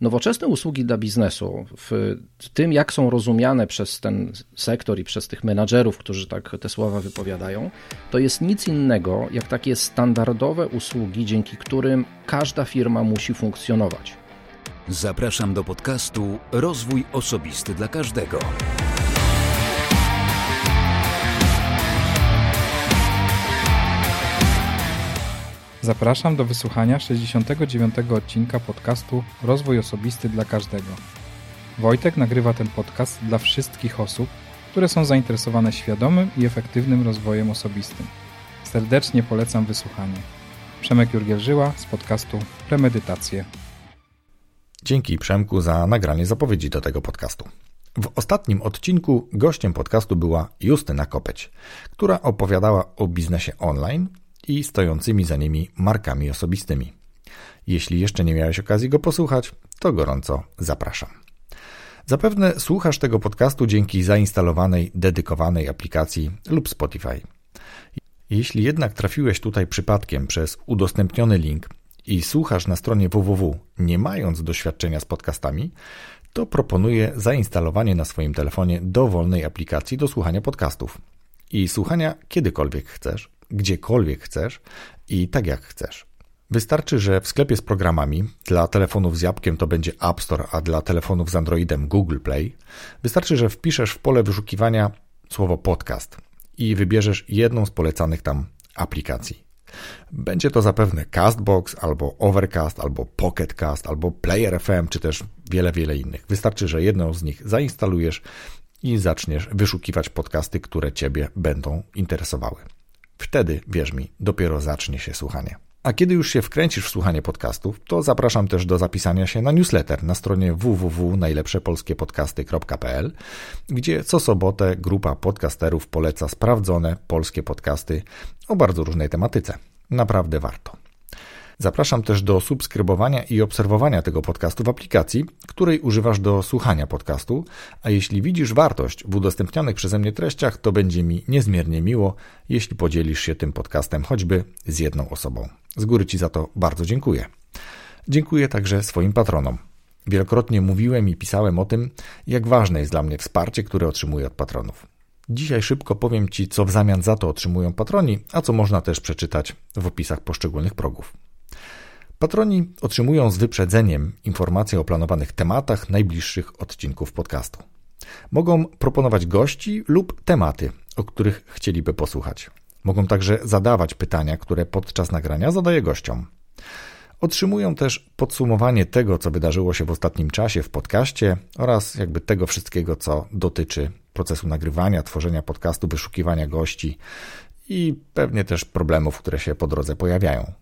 Nowoczesne usługi dla biznesu, w tym jak są rozumiane przez ten sektor i przez tych menadżerów, którzy tak te słowa wypowiadają, to jest nic innego jak takie standardowe usługi, dzięki którym każda firma musi funkcjonować. Zapraszam do podcastu Rozwój Osobisty dla Każdego. Zapraszam do wysłuchania 69. odcinka podcastu Rozwój Osobisty dla Każdego. Wojtek nagrywa ten podcast dla wszystkich osób, które są zainteresowane świadomym i efektywnym rozwojem osobistym. Serdecznie polecam wysłuchanie. Przemek Jurgiel-Żyła z podcastu Premedytacje. Dzięki Przemku za nagranie zapowiedzi do tego podcastu. W ostatnim odcinku gościem podcastu była Justyna Kopeć, która opowiadała o biznesie online i stojącymi za nimi markami osobistymi. Jeśli jeszcze nie miałeś okazji go posłuchać, to gorąco zapraszam. Zapewne słuchasz tego podcastu dzięki zainstalowanej, dedykowanej aplikacji lub Spotify. Jeśli jednak trafiłeś tutaj przypadkiem przez udostępniony link i słuchasz na stronie www, nie mając doświadczenia z podcastami, to proponuję zainstalowanie na swoim telefonie dowolnej aplikacji do słuchania podcastów i słuchania kiedykolwiek chcesz, gdziekolwiek chcesz i tak jak chcesz. Wystarczy, że w sklepie z programami dla telefonów z jabłkiem to będzie App Store, a dla telefonów z Androidem Google Play. Wystarczy, że wpiszesz w pole wyszukiwania słowo podcast i wybierzesz jedną z polecanych tam aplikacji. Będzie to zapewne Castbox, albo Overcast, albo Pocketcast, albo Player FM, czy też wiele, wiele innych. Wystarczy, że jedną z nich zainstalujesz i zaczniesz wyszukiwać podcasty, które Ciebie będą interesowały. Wtedy, wierz mi, dopiero zacznie się słuchanie. A kiedy już się wkręcisz w słuchanie podcastów, to zapraszam też do zapisania się na newsletter na stronie www.najlepszepolskiepodcasty.pl, gdzie co sobotę grupa podcasterów poleca sprawdzone polskie podcasty o bardzo różnej tematyce. Naprawdę warto. Zapraszam też do subskrybowania i obserwowania tego podcastu w aplikacji, której używasz do słuchania podcastu, a jeśli widzisz wartość w udostępnianych przeze mnie treściach, to będzie mi niezmiernie miło, jeśli podzielisz się tym podcastem choćby z jedną osobą. Z góry Ci za to bardzo dziękuję. Dziękuję także swoim patronom. Wielokrotnie mówiłem i pisałem o tym, jak ważne jest dla mnie wsparcie, które otrzymuję od patronów. Dzisiaj szybko powiem Ci, co w zamian za to otrzymują patroni, a co można też przeczytać w opisach poszczególnych progów. Patroni otrzymują z wyprzedzeniem informacje o planowanych tematach najbliższych odcinków podcastu. Mogą proponować gości lub tematy, o których chcieliby posłuchać. Mogą także zadawać pytania, które podczas nagrania zadaję gościom. Otrzymują też podsumowanie tego, co wydarzyło się w ostatnim czasie w podcaście oraz jakby tego wszystkiego, co dotyczy procesu nagrywania, tworzenia podcastu, wyszukiwania gości i pewnie też problemów, które się po drodze pojawiają.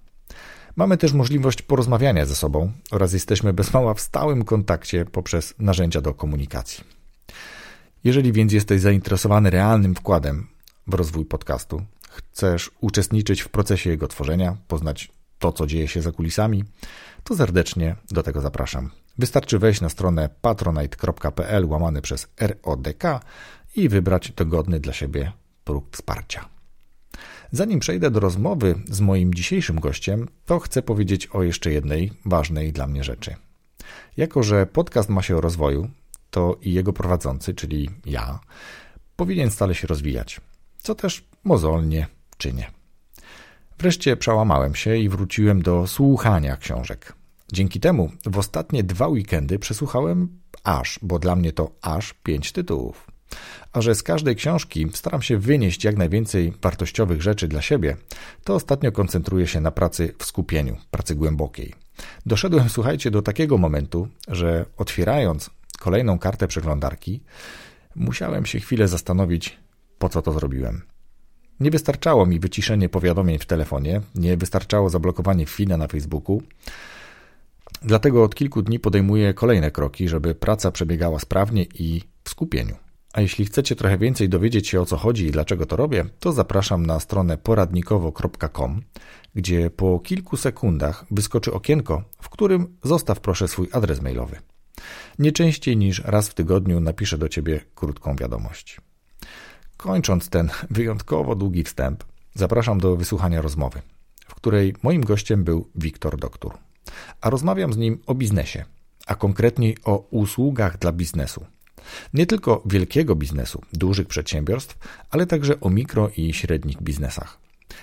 Mamy też możliwość porozmawiania ze sobą oraz jesteśmy bez mała w stałym kontakcie poprzez narzędzia do komunikacji. Jeżeli więc jesteś zainteresowany realnym wkładem w rozwój podcastu, chcesz uczestniczyć w procesie jego tworzenia, poznać to, co dzieje się za kulisami, to serdecznie do tego zapraszam. Wystarczy wejść na stronę patronite.pl łamany przez RODK i wybrać dogodny dla siebie próg wsparcia. Zanim przejdę do rozmowy z moim dzisiejszym gościem, to chcę powiedzieć o jeszcze jednej ważnej dla mnie rzeczy. Jako, że podcast ma się o rozwoju, to i jego prowadzący, czyli ja, powinien stale się rozwijać, co też mozolnie czynię. Wreszcie przełamałem się i wróciłem do słuchania książek. Dzięki temu w ostatnie dwa weekendy przesłuchałem aż, bo dla mnie to aż pięć tytułów. A że z każdej książki staram się wynieść jak najwięcej wartościowych rzeczy dla siebie, to ostatnio koncentruję się na pracy w skupieniu, pracy głębokiej. Doszedłem, słuchajcie, do takiego momentu, że otwierając kolejną kartę przeglądarki, musiałem się chwilę zastanowić, po co to zrobiłem. Nie wystarczało mi wyciszenie powiadomień w telefonie, nie wystarczało zablokowanie feeda na Facebooku. Dlatego od kilku dni podejmuję kolejne kroki, żeby praca przebiegała sprawnie i w skupieniu. A jeśli chcecie trochę więcej dowiedzieć się o co chodzi i dlaczego to robię, to zapraszam na stronę poradnikowo.com, gdzie po kilku sekundach wyskoczy okienko, w którym zostaw proszę swój adres mailowy. Nie częściej niż raz w tygodniu napiszę do Ciebie krótką wiadomość. Kończąc ten wyjątkowo długi wstęp, zapraszam do wysłuchania rozmowy, w której moim gościem był Wiktor Doktor. A rozmawiam z nim o biznesie, a konkretniej o usługach dla biznesu. Nie tylko wielkiego biznesu, dużych przedsiębiorstw, ale także o mikro i średnich biznesach.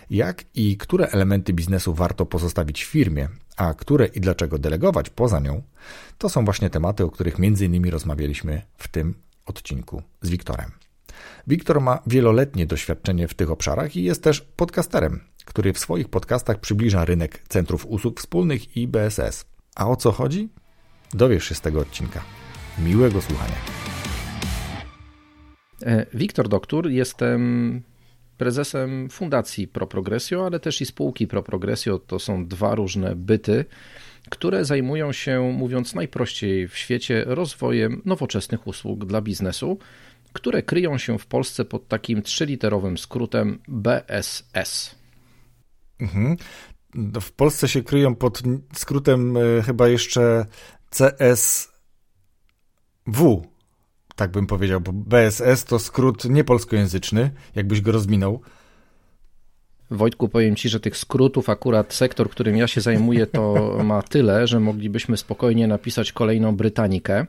Jak i które elementy biznesu warto pozostawić w firmie, a które i dlaczego delegować poza nią, to są właśnie tematy, o których m.in. rozmawialiśmy w tym odcinku z Wiktorem. Wiktor ma wieloletnie doświadczenie w tych obszarach i jest też podcasterem, który w swoich podcastach przybliża rynek centrów usług wspólnych i BSS. A o co chodzi? Dowiesz się z tego odcinka. Miłego słuchania. E, Wiktor Doktor, jestem prezesem Fundacji Pro Progressio, ale też i spółki Pro Progressio. To są dwa różne byty, które zajmują się, mówiąc najprościej w świecie, rozwojem nowoczesnych usług dla biznesu, które kryją się w Polsce pod takim trzyliterowym skrótem BSS. Mhm. W Polsce się kryją pod skrótem e, chyba jeszcze CSW, tak bym powiedział, bo BSS to skrót niepolskojęzyczny, jakbyś go rozminął. Wojtku, powiem Ci, że tych skrótów akurat sektor, którym ja się zajmuję, to ma tyle, że moglibyśmy spokojnie napisać kolejną Brytanikę,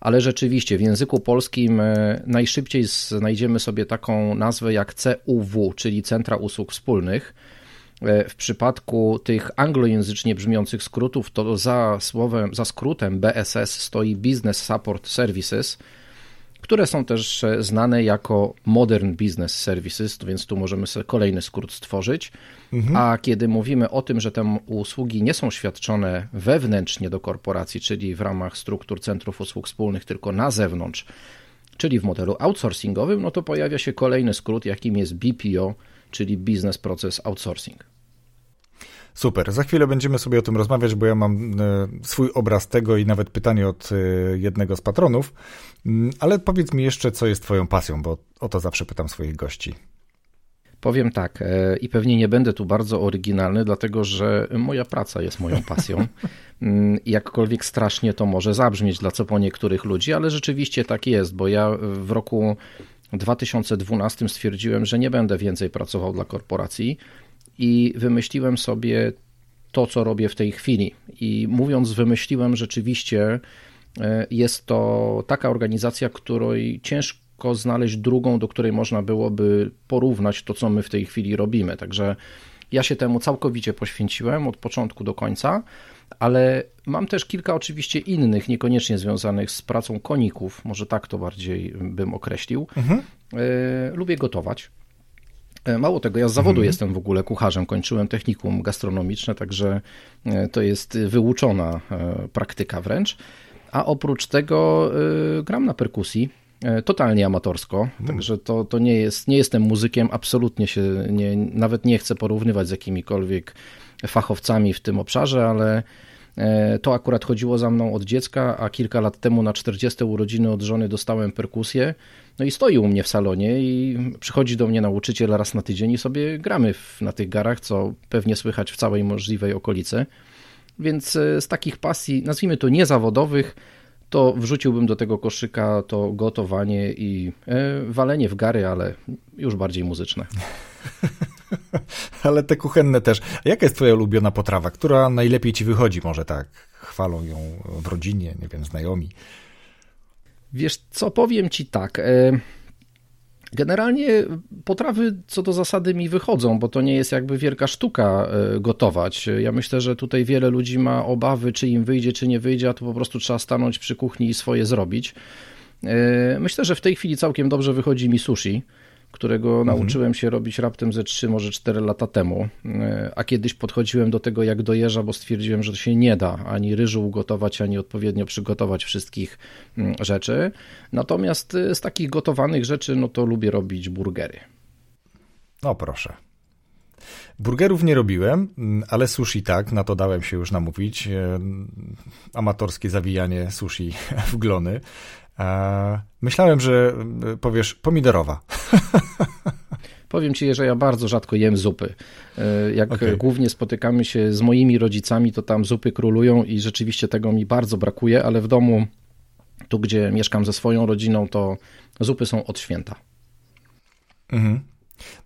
ale rzeczywiście w języku polskim e, najszybciej znajdziemy sobie taką nazwę jak CUW, czyli Centra Usług Wspólnych. E, w przypadku tych anglojęzycznie brzmiących skrótów, to za słowem, za skrótem BSS stoi Business Support Services, które są też e, znane jako Modern Business Services, więc tu możemy sobie kolejny skrót stworzyć. Mhm. A kiedy mówimy o tym, że te usługi nie są świadczone wewnętrznie do korporacji, czyli w ramach struktur centrów usług wspólnych, tylko na zewnątrz, czyli w modelu outsourcingowym, no to pojawia się kolejny skrót, jakim jest BPO, czyli Business Process Outsourcing. Super. Za chwilę będziemy sobie o tym rozmawiać, bo ja mam e, swój obraz tego i nawet pytanie od e, jednego z patronów. Mm, ale powiedz mi jeszcze, co jest Twoją pasją, bo o to zawsze pytam swoich gości. Powiem tak, e, i pewnie nie będę tu bardzo oryginalny, dlatego że moja praca jest moją pasją. Mm, jakkolwiek strasznie to może zabrzmieć dla co po niektórych ludzi, ale rzeczywiście tak jest, bo ja w roku 2012 stwierdziłem, że nie będę więcej pracował dla korporacji i wymyśliłem sobie to, co robię w tej chwili. I mówiąc wymyśliłem, rzeczywiście e, jest to taka organizacja, której ciężko znaleźć drugą, do której można byłoby porównać to, co my w tej chwili robimy. Także ja się temu całkowicie poświęciłem od początku do końca, ale mam też kilka oczywiście innych, niekoniecznie związanych z pracą koników, może tak to bardziej bym określił. Mhm. E, lubię gotować. E, mało tego, ja z zawodu mhm. jestem w ogóle kucharzem, kończyłem technikum gastronomiczne, także e, to jest wyuczona praktyka wręcz. A oprócz tego gram na perkusji, totalnie amatorsko, mhm. także to, to nie jest, nie jestem muzykiem, absolutnie się nie, nawet nie chcę porównywać z jakimikolwiek fachowcami w tym obszarze, ale to akurat chodziło za mną od dziecka, a kilka lat temu na 40 urodziny od żony dostałem perkusję no i stoi u mnie w salonie i przychodzi do mnie nauczyciel raz na tydzień i sobie gramy w, na tych garach, co pewnie słychać w całej możliwej okolicy. Więc e, z takich pasji, nazwijmy to niezawodowych, to wrzuciłbym do tego koszyka to gotowanie i e, walenie w gary, ale już bardziej muzyczne. ale te kuchenne też. Jaka jest twoja ulubiona potrawa? Która najlepiej ci wychodzi? Może tak chwalą ją w rodzinie, nie wiem, znajomi. Wiesz co, powiem ci tak. E, generalnie potrawy co do zasady mi wychodzą, bo to nie jest jakby wielka sztuka e, gotować. Ja myślę, że tutaj wiele ludzi ma obawy, czy im wyjdzie, czy nie wyjdzie, a to po prostu trzeba stanąć przy kuchni i swoje zrobić. E, myślę, że w tej chwili całkiem dobrze wychodzi mi sushi którego mhm. nauczyłem się robić raptem ze 3, może 4 lata temu. E, a kiedyś podchodziłem do tego jak do jeża, bo stwierdziłem, że to się nie da ani ryżu ugotować, ani odpowiednio przygotować wszystkich mm, rzeczy. Natomiast e, z takich gotowanych rzeczy, no to lubię robić burgery. No proszę. Burgerów nie robiłem, mm, ale sushi tak, na to dałem się już namówić. E, amatorskie zawijanie sushi w glony. Myślałem, że e, powiesz pomidorowa. Powiem ci, że ja bardzo rzadko jem zupy. E, jak okay. głównie spotykamy się z moimi rodzicami, to tam zupy królują i rzeczywiście tego mi bardzo brakuje, ale w domu, tu gdzie mieszkam ze swoją rodziną, to zupy są od święta. Mhm.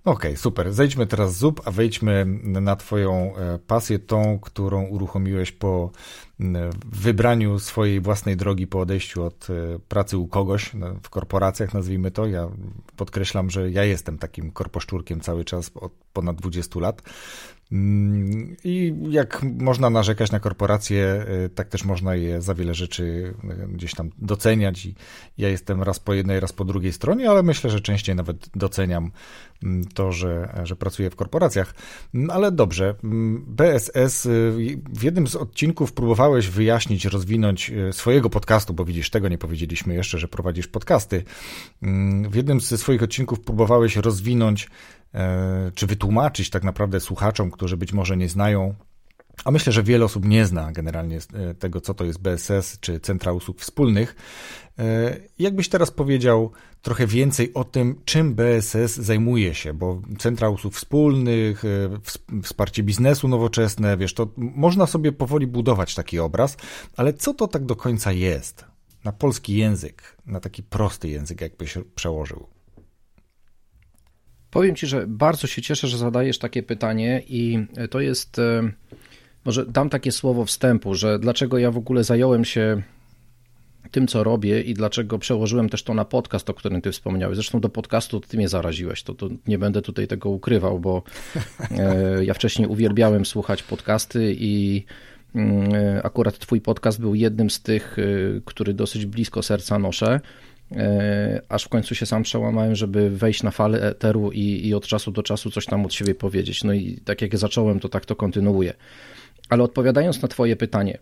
Okej, okay, super. Zejdźmy teraz z zup, a wejdźmy na Twoją e, pasję, tą, którą uruchomiłeś po wybraniu swojej własnej drogi, po odejściu od e, pracy u kogoś no, w korporacjach, nazwijmy to. Ja podkreślam, że ja jestem takim korposzczurkiem cały czas od ponad 20 lat. Mm, I jak można narzekać na korporacje, y, tak też można je za wiele rzeczy y, gdzieś tam doceniać. I ja jestem raz po jednej, raz po drugiej stronie, ale myślę, że częściej nawet doceniam mm, to, że, że pracuję w korporacjach. Mm, ale dobrze, BSS, y, w jednym z odcinków próbowałeś wyjaśnić, rozwinąć swojego podcastu, bo widzisz, tego nie powiedzieliśmy jeszcze, że prowadzisz podcasty. W jednym ze swoich odcinków próbowałeś rozwinąć czy wytłumaczyć tak naprawdę słuchaczom, którzy być może nie znają, a myślę, że wiele osób nie zna generalnie e, tego, co to jest BSS czy Centra Usług Wspólnych. E, jakbyś teraz powiedział trochę więcej o tym, czym BSS zajmuje się, bo Centra Usług Wspólnych, wsparcie biznesu nowoczesne, wiesz, to można sobie powoli budować taki obraz, ale co to tak do końca jest? Na polski język, na taki prosty język, jakbyś przełożył. Powiem Ci, że bardzo się cieszę, że zadajesz takie pytanie i to jest, e, może dam takie słowo wstępu, że dlaczego ja w ogóle zająłem się tym, co robię i dlaczego przełożyłem też to na podcast, o którym ty wspomniałeś. Zresztą do podcastu ty mnie zaraziłeś, to, to nie będę tutaj tego ukrywał, bo e, ja wcześniej uwielbiałem słuchać podcasty i mm, e, akurat twój podcast był jednym z tych, który dosyć blisko serca noszę. E, aż w końcu się sam przełamałem, żeby wejść na falę eteru i, i od czasu do czasu coś tam od siebie powiedzieć. No i tak jak zacząłem, to tak to kontynuuję. Ale odpowiadając na Twoje pytanie,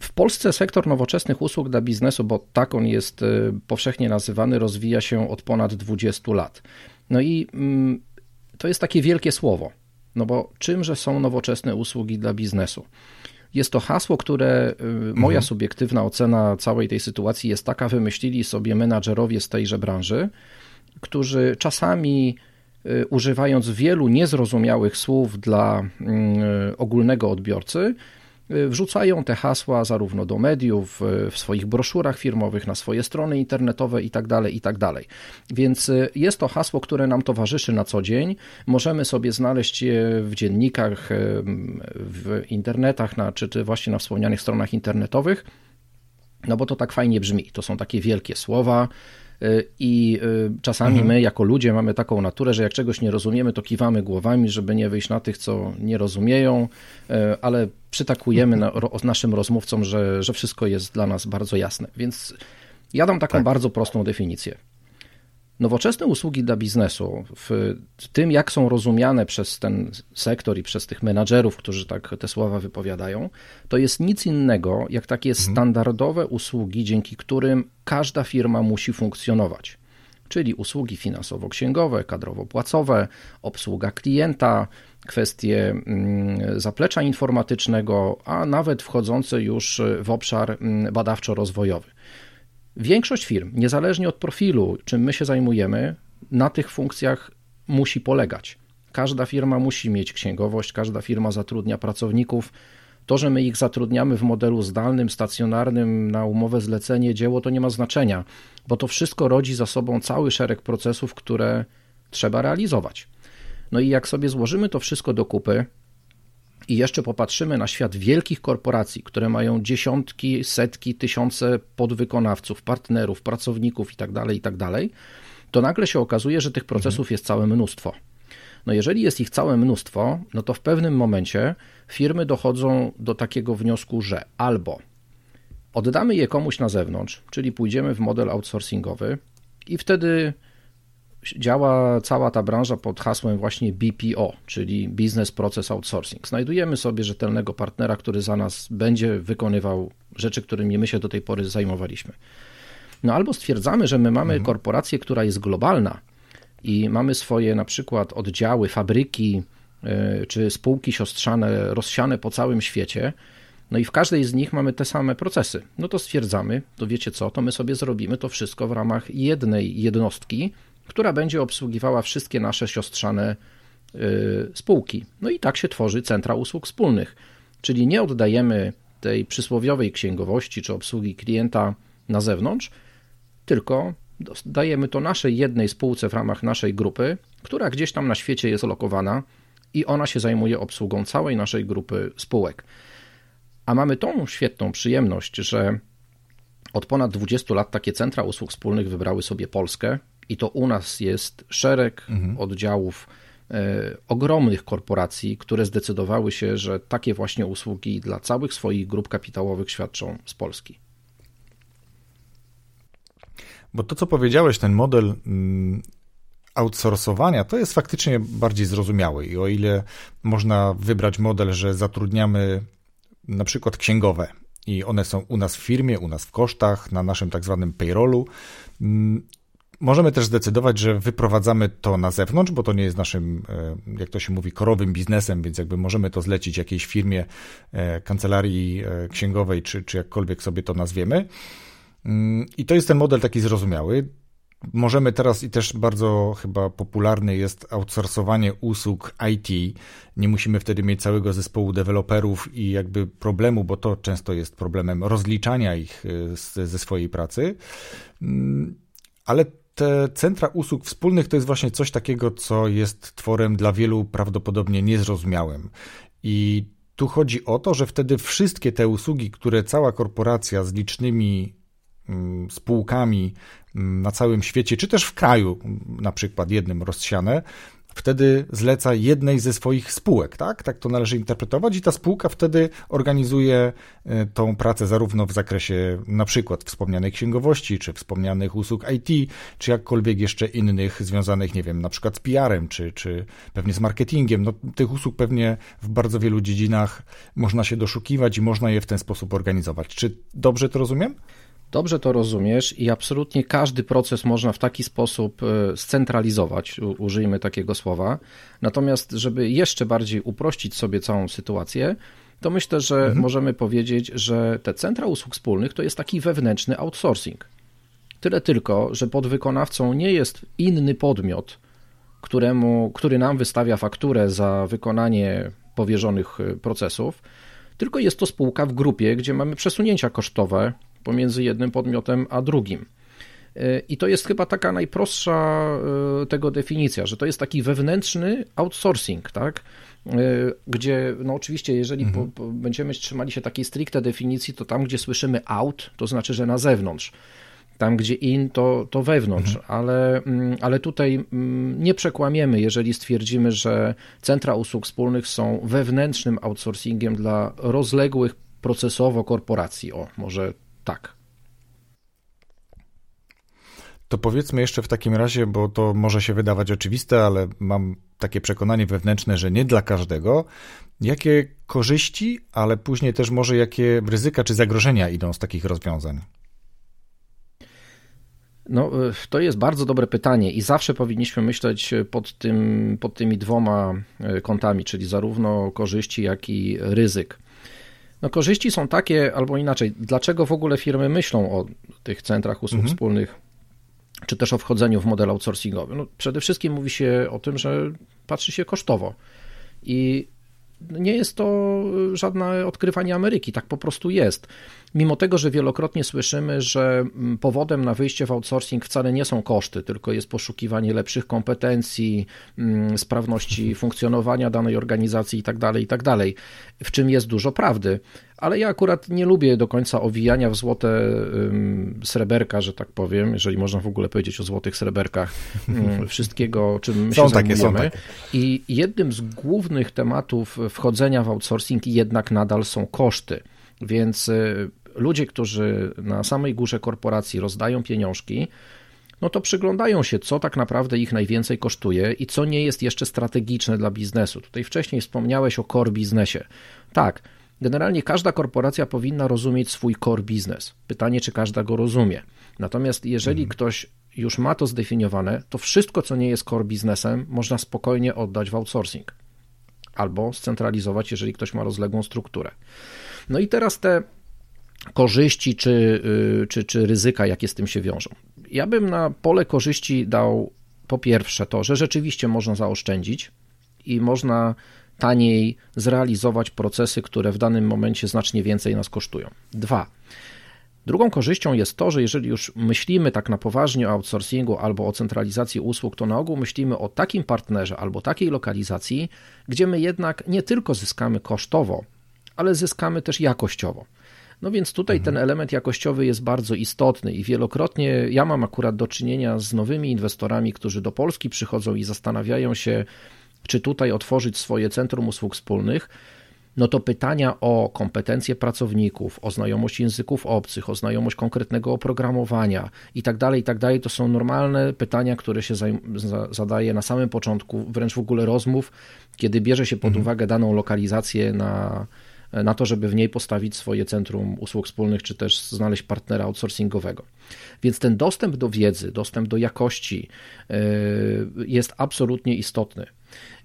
w Polsce sektor nowoczesnych usług dla biznesu, bo tak on jest e, powszechnie nazywany, rozwija się od ponad 20 lat. No i mm, to jest takie wielkie słowo, no bo czymże są nowoczesne usługi dla biznesu? Jest to hasło, które y, moja mhm. subiektywna ocena całej tej sytuacji jest taka, wymyślili sobie menadżerowie z tejże branży, którzy czasami y, używając wielu niezrozumiałych słów dla y, ogólnego odbiorcy, wrzucają te hasła zarówno do mediów, y, w swoich broszurach firmowych, na swoje strony internetowe itd., tak itd. Tak Więc y, jest to hasło, które nam towarzyszy na co dzień. Możemy sobie znaleźć je w dziennikach, w internetach, na, czy, właśnie na wspomnianych stronach internetowych, no bo to tak fajnie brzmi. To są takie wielkie słowa, I y, czasami mhm. my, jako ludzie, mamy taką naturę, że jak czegoś nie rozumiemy, to kiwamy głowami, żeby nie wyjść na tych, co nie rozumieją, y, ale przytakujemy na, naszym rozmówcom, że, że wszystko jest dla nas bardzo jasne. Więc ja dam taką tak. bardzo prostą definicję. Nowoczesne usługi dla biznesu, w tym jak są rozumiane przez ten sektor i przez tych menadżerów, którzy tak te słowa wypowiadają, to jest nic innego jak takie mhm. standardowe usługi, dzięki którym każda firma musi funkcjonować. Czyli usługi finansowo-księgowe, kadrowo-płacowe, obsługa klienta, kwestie mm, zaplecza informatycznego, a nawet wchodzące już w obszar mm, badawczo-rozwojowy. Większość firm, niezależnie od profilu, czym my się zajmujemy, na tych funkcjach musi polegać. Każda firma musi mieć księgowość, każda firma zatrudnia pracowników. To, że my ich zatrudniamy w modelu zdalnym, stacjonarnym, na umowę zlecenie, dzieło, to nie ma znaczenia, bo to wszystko rodzi za sobą cały szereg procesów, które trzeba realizować. No i jak sobie złożymy to wszystko do kupy, i jeszcze popatrzymy na świat wielkich korporacji, które mają dziesiątki, setki, tysiące podwykonawców, partnerów, pracowników itd., tak itd., tak to nagle się okazuje, że tych procesów jest całe mnóstwo. No jeżeli jest ich całe mnóstwo, no to w pewnym momencie firmy dochodzą do takiego wniosku, że albo oddamy je komuś na zewnątrz, czyli pójdziemy w model outsourcingowy i wtedy działa cała ta branża pod hasłem właśnie BPO, czyli Business Process Outsourcing. Znajdujemy sobie rzetelnego partnera, który za nas będzie wykonywał rzeczy, którymi my się do tej pory zajmowaliśmy. No albo stwierdzamy, że my mamy mhm. korporację, która jest globalna i mamy swoje na przykład oddziały, fabryki e, czy spółki siostrzane rozsiane po całym świecie, no i w każdej z nich mamy te same procesy. No to stwierdzamy, to wiecie co, to my sobie zrobimy to wszystko w ramach jednej jednostki, która będzie obsługiwała wszystkie nasze siostrzane y, spółki. No i tak się tworzy centra usług wspólnych, czyli nie oddajemy tej przysłowiowej księgowości czy obsługi klienta na zewnątrz, tylko dajemy to naszej jednej spółce w ramach naszej grupy, która gdzieś tam na świecie jest lokowana i ona się zajmuje obsługą całej naszej grupy spółek. A mamy tą świetną przyjemność, że od ponad 20 lat takie centra usług wspólnych wybrały sobie Polskę i to u nas jest szereg mhm. oddziałów e, ogromnych korporacji, które zdecydowały się, że takie właśnie usługi dla całych swoich grup kapitałowych świadczą z Polski. Bo to, co powiedziałeś, ten model mm, outsourcowania, to jest faktycznie bardziej zrozumiały. I o ile można wybrać model, że zatrudniamy na przykład księgowe i one są u nas w firmie, u nas w kosztach, na naszym tak zwanym payrollu, mm, Możemy też zdecydować, że wyprowadzamy to na zewnątrz, bo to nie jest naszym, e, jak to się mówi, korowym biznesem, więc jakby możemy to zlecić jakiejś firmie, e, kancelarii e, księgowej, czy, czy jakkolwiek sobie to nazwiemy. Mm, I to jest ten model taki zrozumiały. Możemy teraz i też bardzo chyba popularny jest outsourcowanie usług IT. Nie musimy wtedy mieć całego zespołu deweloperów i jakby problemu, bo to często jest problemem rozliczania ich ze swojej pracy. Mm, ale te centra usług wspólnych to jest właśnie coś takiego, co jest tworem dla wielu prawdopodobnie niezrozumiałym. I tu chodzi o to, że wtedy wszystkie te usługi, które cała korporacja z licznymi mm, spółkami mm, na całym świecie, czy też w kraju, na przykład jednym rozsiane, wtedy zleca jednej ze swoich spółek, tak? Tak to należy interpretować i ta spółka wtedy organizuje e, tą pracę zarówno w zakresie na przykład wspomnianej księgowości, czy wspomnianych usług IT, czy jakkolwiek jeszcze innych związanych, nie wiem, na przykład z PR-em, czy, czy pewnie z marketingiem. No, tych usług pewnie w bardzo wielu dziedzinach można się doszukiwać i można je w ten sposób organizować. Czy dobrze to rozumiem? Dobrze to rozumiesz i absolutnie każdy proces można w taki sposób e, scentralizować, użyjmy takiego słowa. Natomiast, żeby jeszcze bardziej uprościć sobie całą sytuację, to myślę, że mhm. możemy powiedzieć, że te centra usług wspólnych to jest taki wewnętrzny outsourcing. Tyle tylko, że podwykonawcą nie jest inny podmiot, któremu, który nam wystawia fakturę za wykonanie powierzonych e, procesów, tylko jest to spółka w grupie, gdzie mamy przesunięcia kosztowe pomiędzy jednym podmiotem a drugim. E, I to jest chyba taka najprostsza e, tego definicja, że to jest taki wewnętrzny outsourcing, tak? E, gdzie, no oczywiście, jeżeli mhm. po, po będziemy trzymali się takiej stricte definicji, to tam, gdzie słyszymy out, to znaczy, że na zewnątrz. Tam, gdzie in, to, to wewnątrz, mhm. ale, mm, ale tutaj mm, nie przekłamiemy, jeżeli stwierdzimy, że centra usług wspólnych są wewnętrznym outsourcingiem dla rozległych procesowo korporacji. O, może tak. To powiedzmy jeszcze w takim razie, bo to może się wydawać oczywiste, ale mam takie przekonanie wewnętrzne, że nie dla każdego. Jakie korzyści, ale później też może jakie ryzyka czy zagrożenia idą z takich rozwiązań? No, y, to jest bardzo dobre pytanie i zawsze powinniśmy myśleć pod, tym, pod tymi dwoma y, kątami, czyli zarówno korzyści, jak i ryzyk. No korzyści są takie, albo inaczej, dlaczego w ogóle firmy myślą o tych centrach usług mhm. wspólnych, czy też o wchodzeniu w model outsourcingowy? No, przede wszystkim mówi się o tym, że patrzy się kosztowo. I nie jest to żadne odkrywanie Ameryki, tak po prostu jest. Mimo tego, że wielokrotnie słyszymy, że mm, powodem na wyjście w outsourcing wcale nie są koszty, tylko jest poszukiwanie lepszych kompetencji, mm, sprawności funkcjonowania danej organizacji itd., tak itd., tak w czym jest dużo prawdy. Ale ja akurat nie lubię do końca owijania w złote sreberka, że tak powiem, jeżeli można w ogóle powiedzieć o złotych sreberkach, wszystkiego, czym my są się takie, zajmujemy. Są takie. I jednym z głównych tematów wchodzenia w outsourcing jednak nadal są koszty. Więc y, ludzie, którzy na samej górze korporacji rozdają pieniążki, no to przyglądają się, co tak naprawdę ich najwięcej kosztuje i co nie jest jeszcze strategiczne dla biznesu. Tutaj wcześniej wspomniałeś o core biznesie. Tak, generalnie każda korporacja powinna rozumieć swój core biznes. Pytanie, czy każda go rozumie. Natomiast jeżeli mhm. ktoś już ma to zdefiniowane, to wszystko, co nie jest core biznesem, można spokojnie oddać w outsourcing albo scentralizować, jeżeli ktoś ma rozległą strukturę. No i teraz te korzyści czy, y, czy, czy ryzyka, jakie z tym się wiążą. Ja bym na pole korzyści dał po pierwsze to, że rzeczywiście można zaoszczędzić i można taniej zrealizować procesy, które w danym momencie znacznie więcej nas kosztują. Dwa, Drugą korzyścią jest to, że jeżeli już myślimy tak na poważnie o outsourcingu albo o centralizacji usług, to na ogół myślimy o takim partnerze albo takiej lokalizacji, gdzie my jednak nie tylko zyskamy kosztowo, ale zyskamy też jakościowo. No więc tutaj mhm. ten element jakościowy jest bardzo istotny i wielokrotnie ja mam akurat do czynienia z nowymi inwestorami, którzy do Polski przychodzą i zastanawiają się, czy tutaj otworzyć swoje centrum usług wspólnych no to pytania o kompetencje pracowników, o znajomość języków obcych, o znajomość konkretnego oprogramowania i tak dalej, i tak dalej, to są normalne pytania, które się zadaje na samym początku, wręcz w ogóle rozmów, kiedy bierze się pod mhm. uwagę daną lokalizację na, na to, żeby w niej postawić swoje centrum usług wspólnych, czy też znaleźć partnera outsourcingowego. Więc ten dostęp do wiedzy, dostęp do jakości yy, jest absolutnie istotny.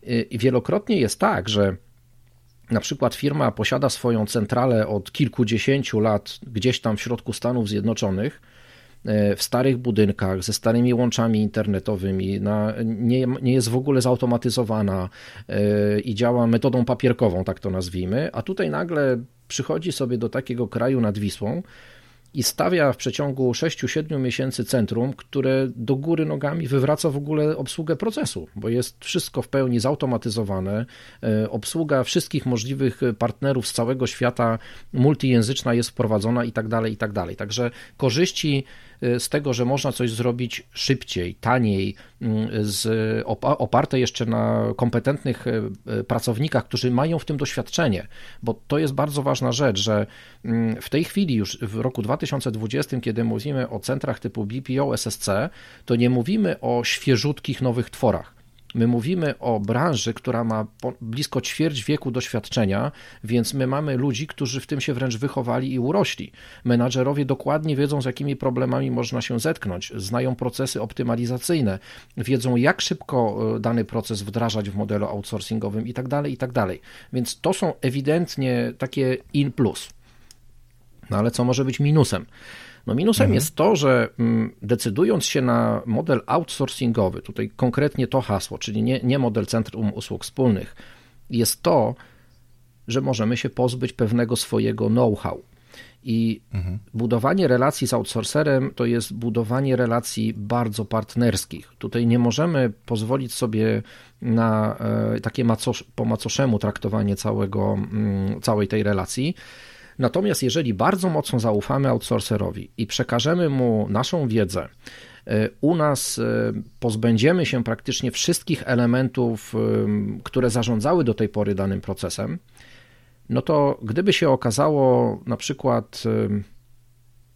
Yy, I wielokrotnie jest tak, że na przykład firma posiada swoją centralę od kilkudziesięciu lat gdzieś tam w środku Stanów Zjednoczonych, e, w starych budynkach, ze starymi łączami internetowymi, na, nie, nie jest w ogóle zautomatyzowana yy, i działa metodą papierkową, tak to nazwijmy, a tutaj nagle przychodzi sobie do takiego kraju nad Wisłą, i stawia w przeciągu 6-7 miesięcy centrum, które do góry nogami wywraca w ogóle obsługę procesu, bo jest wszystko w pełni zautomatyzowane. E, obsługa wszystkich możliwych partnerów z całego świata multijęzyczna jest wprowadzona i tak dalej, i tak dalej. Także korzyści z tego, że można coś zrobić szybciej, taniej, mm, z, oparte jeszcze na kompetentnych y, y, pracownikach, którzy mają w tym doświadczenie, bo to jest bardzo ważna rzecz, że mm, w tej chwili już w roku 2020, kiedy mówimy o centrach typu BPO, SSC, to nie mówimy o świeżutkich nowych tworach My mówimy o branży, która ma blisko ćwierć wieku doświadczenia, więc my mamy ludzi, którzy w tym się wręcz wychowali i urośli. Menadżerowie dokładnie wiedzą, z jakimi problemami można się zetknąć, znają procesy optymalizacyjne, wiedzą, jak szybko e, dany proces wdrażać w modelu outsourcingowym i tak dalej, i tak. Więc to są ewidentnie takie in plus. No ale co może być minusem? No minusem mhm. jest to, że mm, decydując się na model outsourcingowy, tutaj konkretnie to hasło, czyli nie, nie model centrum usług wspólnych, jest to, że możemy się pozbyć pewnego swojego know-how. I mhm. budowanie relacji z outsourcerem to jest budowanie relacji bardzo partnerskich. Tutaj nie możemy pozwolić sobie na e, takie macosz, po macoszemu traktowanie całego, mm, całej tej relacji Natomiast jeżeli bardzo mocno zaufamy outsourcerowi i przekażemy mu naszą wiedzę, e, u nas e, pozbędziemy się praktycznie wszystkich elementów, e, które zarządzały do tej pory danym procesem, no to gdyby się okazało na przykład,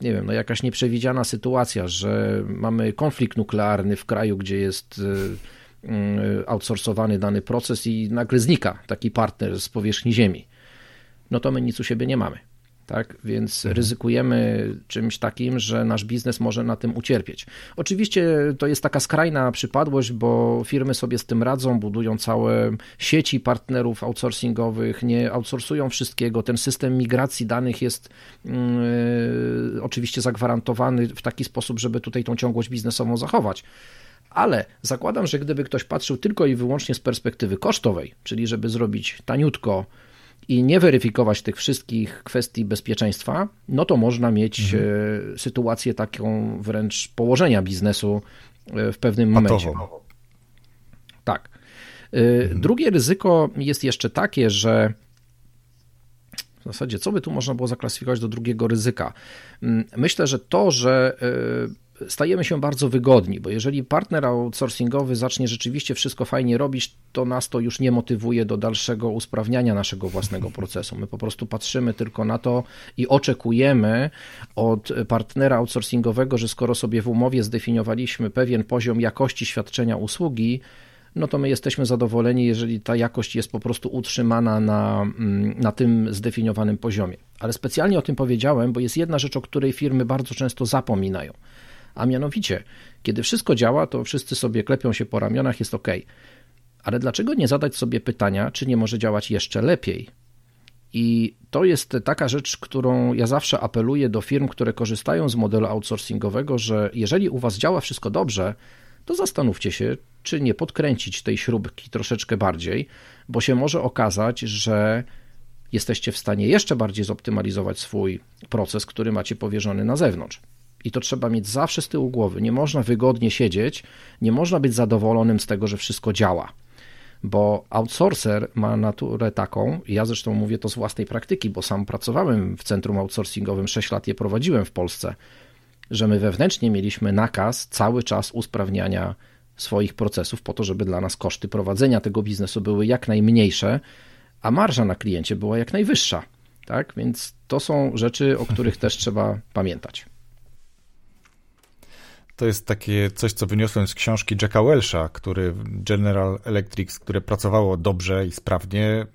nie wiem, no jakaś nieprzewidziana sytuacja, że mamy konflikt nuklearny w kraju, gdzie jest outsourcowany dany proces i nagle znika taki partner z powierzchni Ziemi, no to my nic u siebie nie mamy tak? Więc mhm. ryzykujemy czymś takim, że nasz biznes może na tym ucierpieć. Oczywiście to jest taka skrajna przypadłość, bo firmy sobie z tym radzą, budują całe sieci partnerów outsourcingowych, nie outsourcują wszystkiego. Ten system migracji danych jest yy, oczywiście zagwarantowany w taki sposób, żeby tutaj tą ciągłość biznesową zachować. Ale zakładam, że gdyby ktoś patrzył tylko i wyłącznie z perspektywy kosztowej, czyli żeby zrobić taniutko, i nie weryfikować tych wszystkich kwestii bezpieczeństwa, no to można mieć mhm. E, sytuację taką wręcz położenia biznesu e, w pewnym momencie. Tak. E, mhm. Drugie ryzyko jest jeszcze takie, że w zasadzie co by tu można było zaklasyfikować do drugiego ryzyka? Mm, myślę, że to, że stajemy się bardzo wygodni, bo jeżeli partner outsourcingowy zacznie rzeczywiście wszystko fajnie robić, to nas to już nie motywuje do dalszego usprawniania naszego własnego procesu. My po prostu patrzymy tylko na to i oczekujemy od partnera outsourcingowego, że skoro sobie w umowie zdefiniowaliśmy pewien poziom jakości świadczenia usługi, no to my jesteśmy zadowoleni, jeżeli ta jakość jest po prostu utrzymana na, mm, na tym zdefiniowanym poziomie. Ale specjalnie o tym powiedziałem, bo jest jedna rzecz, o której firmy bardzo często zapominają a mianowicie, kiedy wszystko działa, to wszyscy sobie klepią się po ramionach, jest ok. Ale dlaczego nie zadać sobie pytania, czy nie może działać jeszcze lepiej? I to jest taka rzecz, którą ja zawsze apeluję do firm, które korzystają z modelu outsourcingowego, że jeżeli u Was działa wszystko dobrze, to zastanówcie się, czy nie podkręcić tej śrubki troszeczkę bardziej, bo się może okazać, że jesteście w stanie jeszcze bardziej zoptymalizować swój proces, który macie powierzony na zewnątrz. I to trzeba mieć zawsze z tyłu głowy. Nie można wygodnie siedzieć, nie można być zadowolonym z tego, że wszystko działa. Bo outsourcer ma naturę taką, ja zresztą mówię to z własnej praktyki, bo sam pracowałem w centrum outsourcingowym, 6 lat je prowadziłem w Polsce, że my wewnętrznie mieliśmy nakaz cały czas usprawniania swoich procesów po to, żeby dla nas koszty prowadzenia tego biznesu były jak najmniejsze, a marża na kliencie była jak najwyższa. Tak? Więc to są rzeczy, o których też trzeba pamiętać. To jest takie coś, co wyniosłem z książki Jacka Welsha, który General Electric, które pracowało dobrze i sprawnie,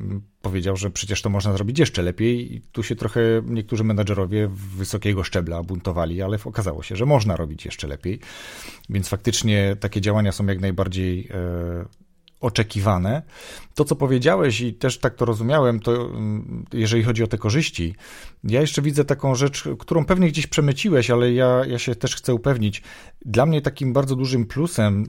powiedział, że przecież to można zrobić jeszcze lepiej i tu się trochę niektórzy menadżerowie wysokiego szczebla buntowali, ale okazało się, że można robić jeszcze lepiej. Więc faktycznie takie działania są jak najbardziej e, oczekiwane. To, co powiedziałeś i też tak to rozumiałem, to mm, jeżeli chodzi o te korzyści, ja jeszcze widzę taką rzecz, którą pewnie gdzieś przemyciłeś, ale ja, ja się też chcę upewnić. Dla mnie takim bardzo dużym plusem y,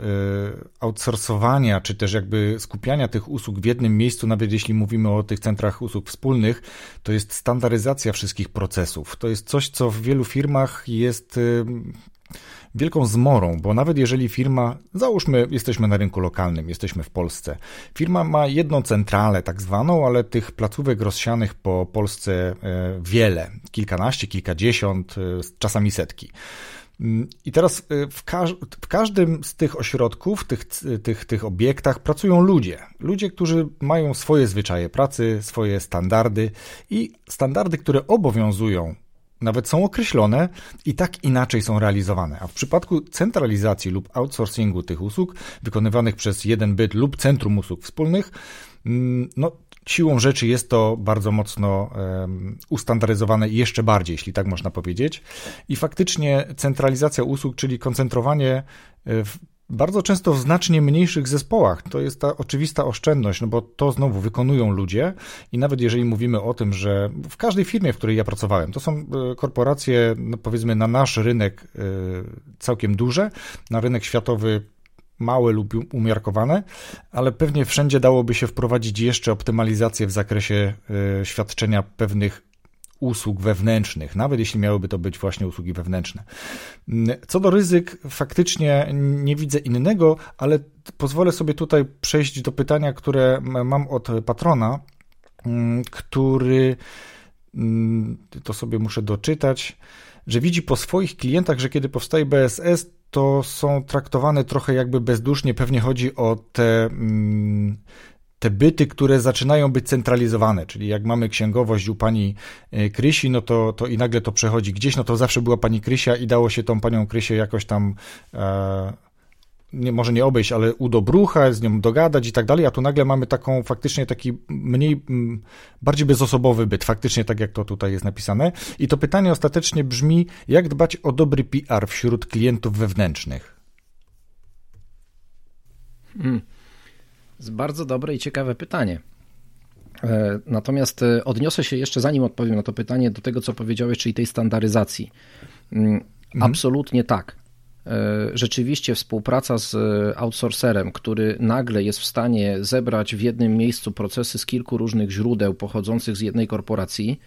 outsourcowania, czy też jakby skupiania tych usług w jednym miejscu, nawet jeśli mówimy o tych centrach usług wspólnych, to jest standaryzacja wszystkich procesów. To jest coś, co w wielu firmach jest y, wielką zmorą, bo nawet jeżeli firma, załóżmy, jesteśmy na rynku lokalnym, jesteśmy w Polsce, firma ma jedną centralę, tak zwaną, ale tych placówek rozsianych po Polsce e, wiele, kilkanaście, kilkadziesiąt, e, czasami setki. Mm, I teraz e, w, każ w, każdym z tych ośrodków, tych, tych, tych obiektach pracują ludzie. Ludzie, którzy mają swoje zwyczaje pracy, swoje standardy i standardy, które obowiązują nawet są określone i tak inaczej są realizowane. A w przypadku centralizacji lub outsourcingu tych usług wykonywanych przez jeden byt lub centrum usług wspólnych, mm, no, siłą rzeczy jest to bardzo mocno um, ustandaryzowane jeszcze bardziej, jeśli tak można powiedzieć. I faktycznie centralizacja usług, czyli koncentrowanie e, w bardzo często w znacznie mniejszych zespołach. To jest ta oczywista oszczędność, no bo to znowu wykonują ludzie i nawet jeżeli mówimy o tym, że w każdej firmie, w której ja pracowałem, to są e, korporacje, no powiedzmy, na nasz rynek e, całkiem duże, na rynek światowy małe lub umiarkowane, ale pewnie wszędzie dałoby się wprowadzić jeszcze optymalizację w zakresie e, świadczenia pewnych usług wewnętrznych, nawet jeśli miałyby to być właśnie usługi wewnętrzne. Co do ryzyk, faktycznie nie widzę innego, ale pozwolę sobie tutaj przejść do pytania, które mam od patrona, mm, który mm, to sobie muszę doczytać, że widzi po swoich klientach, że kiedy powstaje BSS, to są traktowane trochę jakby bezdusznie. Pewnie chodzi o te mm, te byty, które zaczynają być centralizowane, czyli jak mamy księgowość u pani e, Krysi, no to, to i nagle to przechodzi gdzieś, no to zawsze była pani Krysia i dało się tą panią Krysię jakoś tam e, nie, może nie obejść, ale udobruchać, z nią dogadać i tak dalej, a tu nagle mamy taką faktycznie taki mniej, bardziej bezosobowy byt, faktycznie tak jak to tutaj jest napisane. I to pytanie ostatecznie brzmi, jak dbać o dobry PR wśród klientów wewnętrznych? Hmm bardzo dobre i ciekawe pytanie. E, natomiast e, odniosę się jeszcze, zanim odpowiem na to pytanie, do tego, co powiedziałeś, czyli tej standaryzacji. Mm, mhm. Absolutnie tak. E, rzeczywiście współpraca z outsourcerem, który nagle jest w stanie zebrać w jednym miejscu procesy z kilku różnych źródeł pochodzących z jednej korporacji,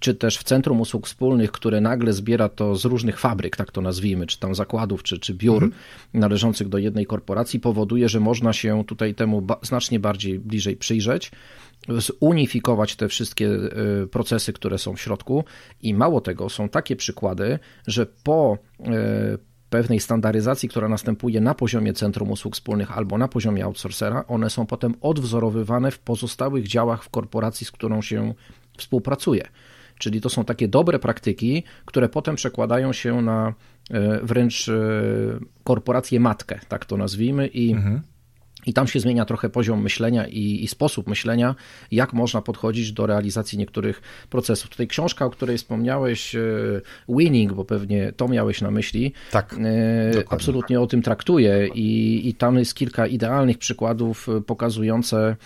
czy też w Centrum Usług Wspólnych, które nagle zbiera to z różnych fabryk, tak to nazwijmy, czy tam zakładów, czy, czy biur mhm. należących do jednej korporacji, powoduje, że można się tutaj temu ba znacznie bardziej bliżej przyjrzeć zunifikować te wszystkie e, procesy, które są w środku i mało tego, są takie przykłady, że po e, pewnej standaryzacji, która następuje na poziomie Centrum Usług Wspólnych albo na poziomie outsourcera, one są potem odwzorowywane w pozostałych działach w korporacji, z którą się współpracuje. Czyli to są takie dobre praktyki, które potem przekładają się na e, wręcz e, korporację matkę, tak to nazwijmy, i mhm. I tam się zmienia trochę poziom myślenia i, i, sposób myślenia, jak można podchodzić do realizacji niektórych procesów. Tutaj książka, o której wspomniałeś, e, Winning, bo pewnie to miałeś na myśli, tak, absolutnie o tym traktuje i, i tam jest kilka idealnych przykładów pokazujące,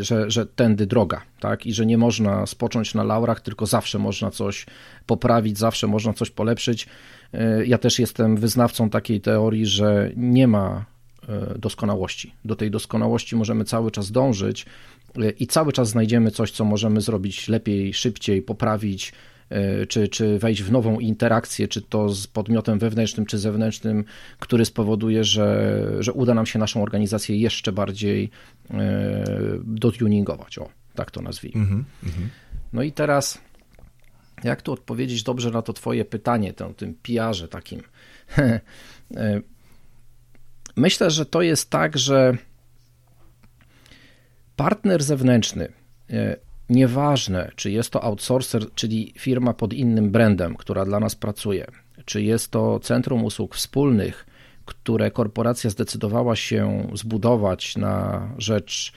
że, że tędy droga tak? I że nie można spocząć na laurach, tylko zawsze można coś poprawić, zawsze można coś polepszyć. E, ja też jestem wyznawcą takiej teorii, że nie ma e, doskonałości. Do tej doskonałości możemy cały czas dążyć, i cały czas znajdziemy coś, co możemy zrobić lepiej, szybciej, poprawić, e, czy, czy wejść w nową interakcję, czy to z podmiotem wewnętrznym, czy zewnętrznym, który spowoduje, że, że uda nam się naszą organizację jeszcze bardziej e, dotuningować. O, tak to nazwijmy. Mm -hmm. No i teraz, jak tu odpowiedzieć dobrze na to Twoje pytanie, o tym pijarze takim? Myślę, że to jest tak, że partner zewnętrzny, e, nieważne czy jest to outsourcer, czyli firma pod innym brandem, która dla nas pracuje, czy jest to centrum usług wspólnych, które korporacja zdecydowała się zbudować na rzecz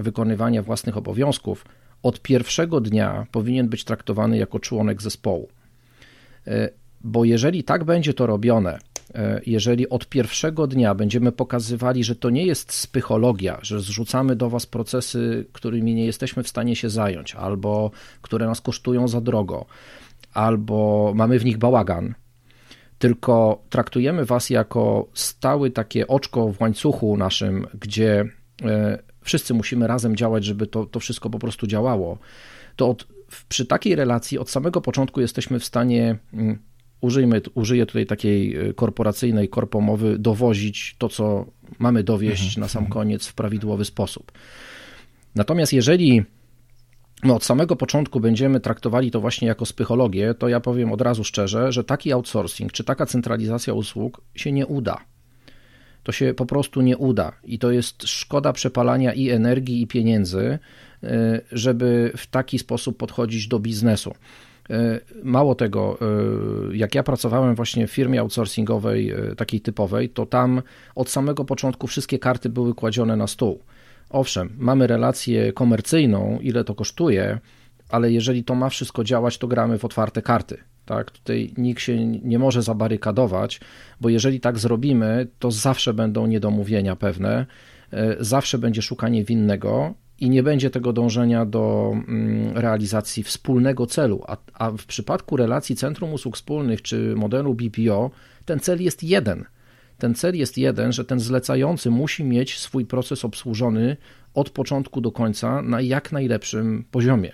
wykonywania własnych obowiązków, od pierwszego dnia powinien być traktowany jako członek zespołu. E, bo jeżeli tak będzie to robione, jeżeli od pierwszego dnia będziemy pokazywali, że to nie jest spychologia, że zrzucamy do Was procesy, którymi nie jesteśmy w stanie się zająć, albo które nas kosztują za drogo, albo mamy w nich bałagan, tylko traktujemy Was jako stały takie oczko w łańcuchu naszym, gdzie e, wszyscy musimy razem działać, żeby to, to wszystko po prostu działało, to od, przy takiej relacji od samego początku jesteśmy w stanie mm, użyjmy, użyję tutaj takiej e, korporacyjnej korpomowy, dowozić to, co mamy dowieść mhm. na sam koniec w prawidłowy sposób. Natomiast jeżeli my od samego początku będziemy traktowali to właśnie jako psychologię, to ja powiem od razu szczerze, że taki outsourcing czy taka centralizacja usług się nie uda. To się po prostu nie uda i to jest szkoda przepalania i energii, i pieniędzy, e, żeby w taki sposób podchodzić do biznesu. E, mało tego, e, jak ja pracowałem właśnie w firmie outsourcingowej, e, takiej typowej, to tam od samego początku wszystkie karty były kładzione na stół. Owszem, mamy relację komercyjną, ile to kosztuje, ale jeżeli to ma wszystko działać, to gramy w otwarte karty. Tak, tutaj nikt się nie może zabarykadować, bo jeżeli tak zrobimy, to zawsze będą niedomówienia pewne, zawsze będzie szukanie winnego i nie będzie tego dążenia do mm, realizacji wspólnego celu. A, a, w przypadku relacji Centrum Usług Wspólnych czy modelu BPO, ten cel jest jeden. Ten cel jest jeden, że ten zlecający musi mieć swój proces obsłużony od początku do końca na jak najlepszym poziomie.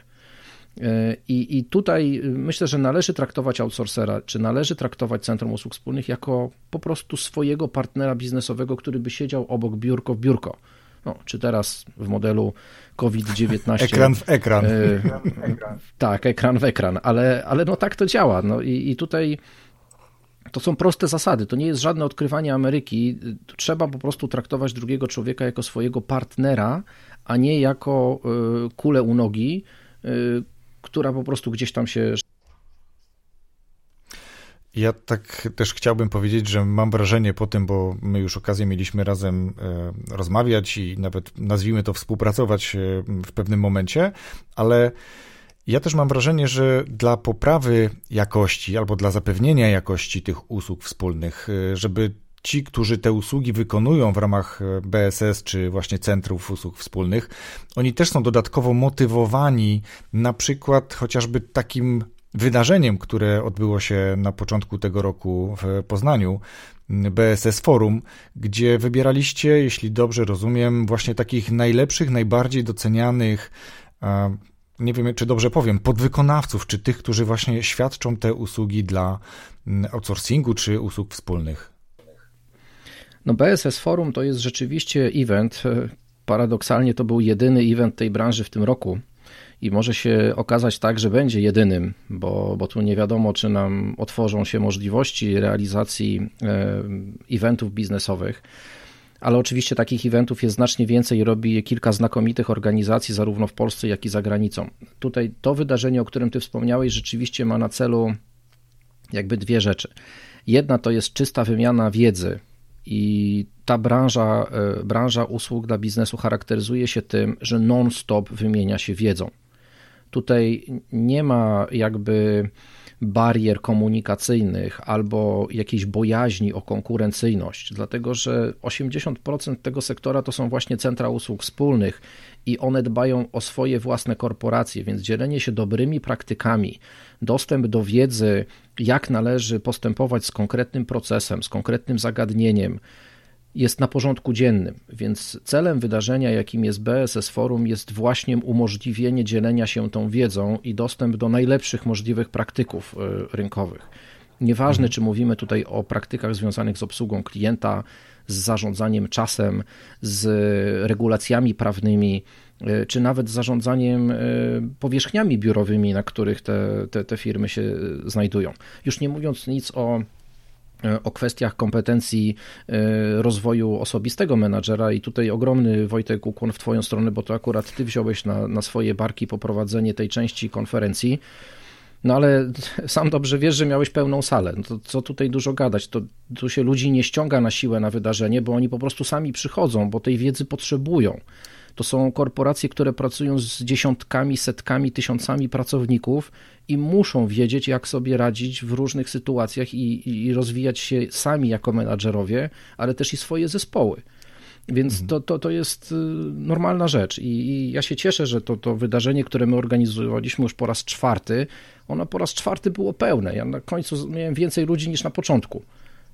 E, I, I tutaj myślę, że należy traktować outsourcera, czy należy traktować Centrum Usług Wspólnych jako po prostu swojego partnera biznesowego, który by siedział obok biurko w biurko no, czy teraz w modelu COVID-19. Ekran w ekran. E, tak, ekran w ekran, ale, ale no tak to działa. No i, i tutaj to są proste zasady, to nie jest żadne odkrywanie Ameryki. Trzeba po prostu traktować drugiego człowieka jako swojego partnera, a nie jako e, kulę u nogi, e, która po prostu gdzieś tam się ja tak też chciałbym powiedzieć, że mam wrażenie po tym, bo my już okazję mieliśmy razem e, rozmawiać i nawet nazwijmy to współpracować e, w pewnym momencie, ale ja też mam wrażenie, że dla poprawy jakości albo dla zapewnienia jakości tych usług wspólnych, e, żeby ci, którzy te usługi wykonują w ramach BSS czy właśnie centrów usług wspólnych, oni też są dodatkowo motywowani, na przykład chociażby takim wydarzeniem, które odbyło się na początku tego roku w Poznaniu, BSS Forum, gdzie wybieraliście, jeśli dobrze rozumiem, właśnie takich najlepszych, najbardziej docenianych, nie wiem czy dobrze powiem, podwykonawców, czy tych, którzy właśnie świadczą te usługi dla outsourcingu czy usług wspólnych. No BSS Forum to jest rzeczywiście event. Paradoksalnie to był jedyny event tej branży w tym roku i może się okazać tak, że będzie jedynym, bo, bo tu nie wiadomo, czy nam otworzą się możliwości realizacji e, eventów biznesowych. Ale oczywiście takich eventów jest znacznie więcej i robi je kilka znakomitych organizacji, zarówno w Polsce, jak i za granicą. Tutaj to wydarzenie, o którym Ty wspomniałeś, rzeczywiście ma na celu jakby dwie rzeczy. Jedna to jest czysta wymiana wiedzy, i ta branża, e, branża usług dla biznesu charakteryzuje się tym, że non-stop wymienia się wiedzą. Tutaj nie ma jakby barier komunikacyjnych albo jakiejś bojaźni o konkurencyjność, dlatego że 80% tego sektora to są właśnie centra usług wspólnych i one dbają o swoje własne korporacje, więc dzielenie się dobrymi praktykami, dostęp do wiedzy, jak należy postępować z konkretnym procesem, z konkretnym zagadnieniem, jest na porządku dziennym, więc celem wydarzenia, jakim jest BSS Forum, jest właśnie umożliwienie dzielenia się tą wiedzą i dostęp do najlepszych możliwych praktyków y, rynkowych. Nieważne, czy mówimy tutaj o praktykach związanych z obsługą klienta, z zarządzaniem czasem, z regulacjami prawnymi, y, czy nawet z zarządzaniem y, powierzchniami biurowymi, na których te, te, te firmy się znajdują. Już nie mówiąc nic o o kwestiach kompetencji e, rozwoju osobistego menadżera i tutaj ogromny Wojtek ukłon w Twoją stronę, bo to akurat Ty wziąłeś na, na swoje barki poprowadzenie tej części konferencji. No ale sam dobrze wiesz, że miałeś pełną salę. No to co tutaj dużo gadać? To tu się ludzi nie ściąga na siłę na wydarzenie, bo oni po prostu sami przychodzą, bo tej wiedzy potrzebują. To są korporacje, które pracują z dziesiątkami, setkami, tysiącami pracowników i muszą wiedzieć, jak sobie radzić w różnych sytuacjach i, i rozwijać się sami jako menadżerowie, ale też i swoje zespoły. Więc mhm. to, to, to jest y, normalna rzecz I, i, ja się cieszę, że to, to wydarzenie, które my organizowaliśmy już po raz czwarty, ono po raz czwarty było pełne. Ja na końcu miałem więcej ludzi niż na początku.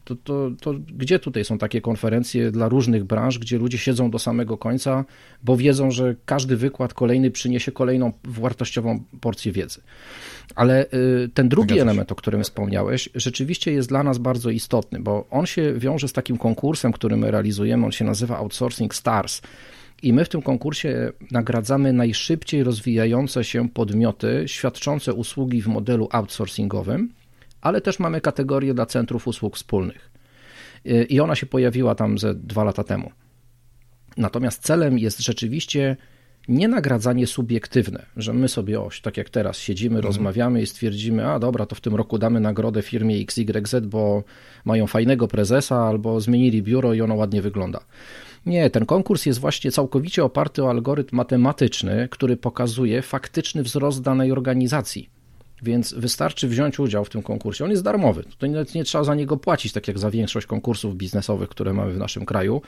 To, to, to gdzie tutaj są takie konferencje dla różnych branż, gdzie ludzie siedzą do samego końca, bo wiedzą, że każdy wykład kolejny przyniesie kolejną wartościową porcję wiedzy. Ale y, ten drugi element, o którym wspomniałeś, rzeczywiście jest dla nas bardzo istotny, bo on się wiąże z takim konkursem, który my realizujemy, on się nazywa Outsourcing Stars. I my w tym konkursie nagradzamy najszybciej rozwijające się podmioty świadczące usługi w modelu outsourcingowym, ale też mamy kategorię dla centrów usług wspólnych. I ona się pojawiła tam ze dwa lata temu. Natomiast celem jest rzeczywiście nie nagradzanie subiektywne, że my sobie oś, tak jak teraz siedzimy, mhm. rozmawiamy i stwierdzimy, a dobra, to w tym roku damy nagrodę firmie XYZ, bo mają fajnego prezesa albo zmienili biuro i ono ładnie wygląda. Nie, ten konkurs jest właśnie całkowicie oparty o algorytm matematyczny, który pokazuje faktyczny wzrost danej organizacji. Więc wystarczy wziąć udział w tym konkursie. On jest darmowy. Tutaj nie, nie trzeba za niego płacić, tak jak za większość konkursów biznesowych, które mamy w naszym kraju.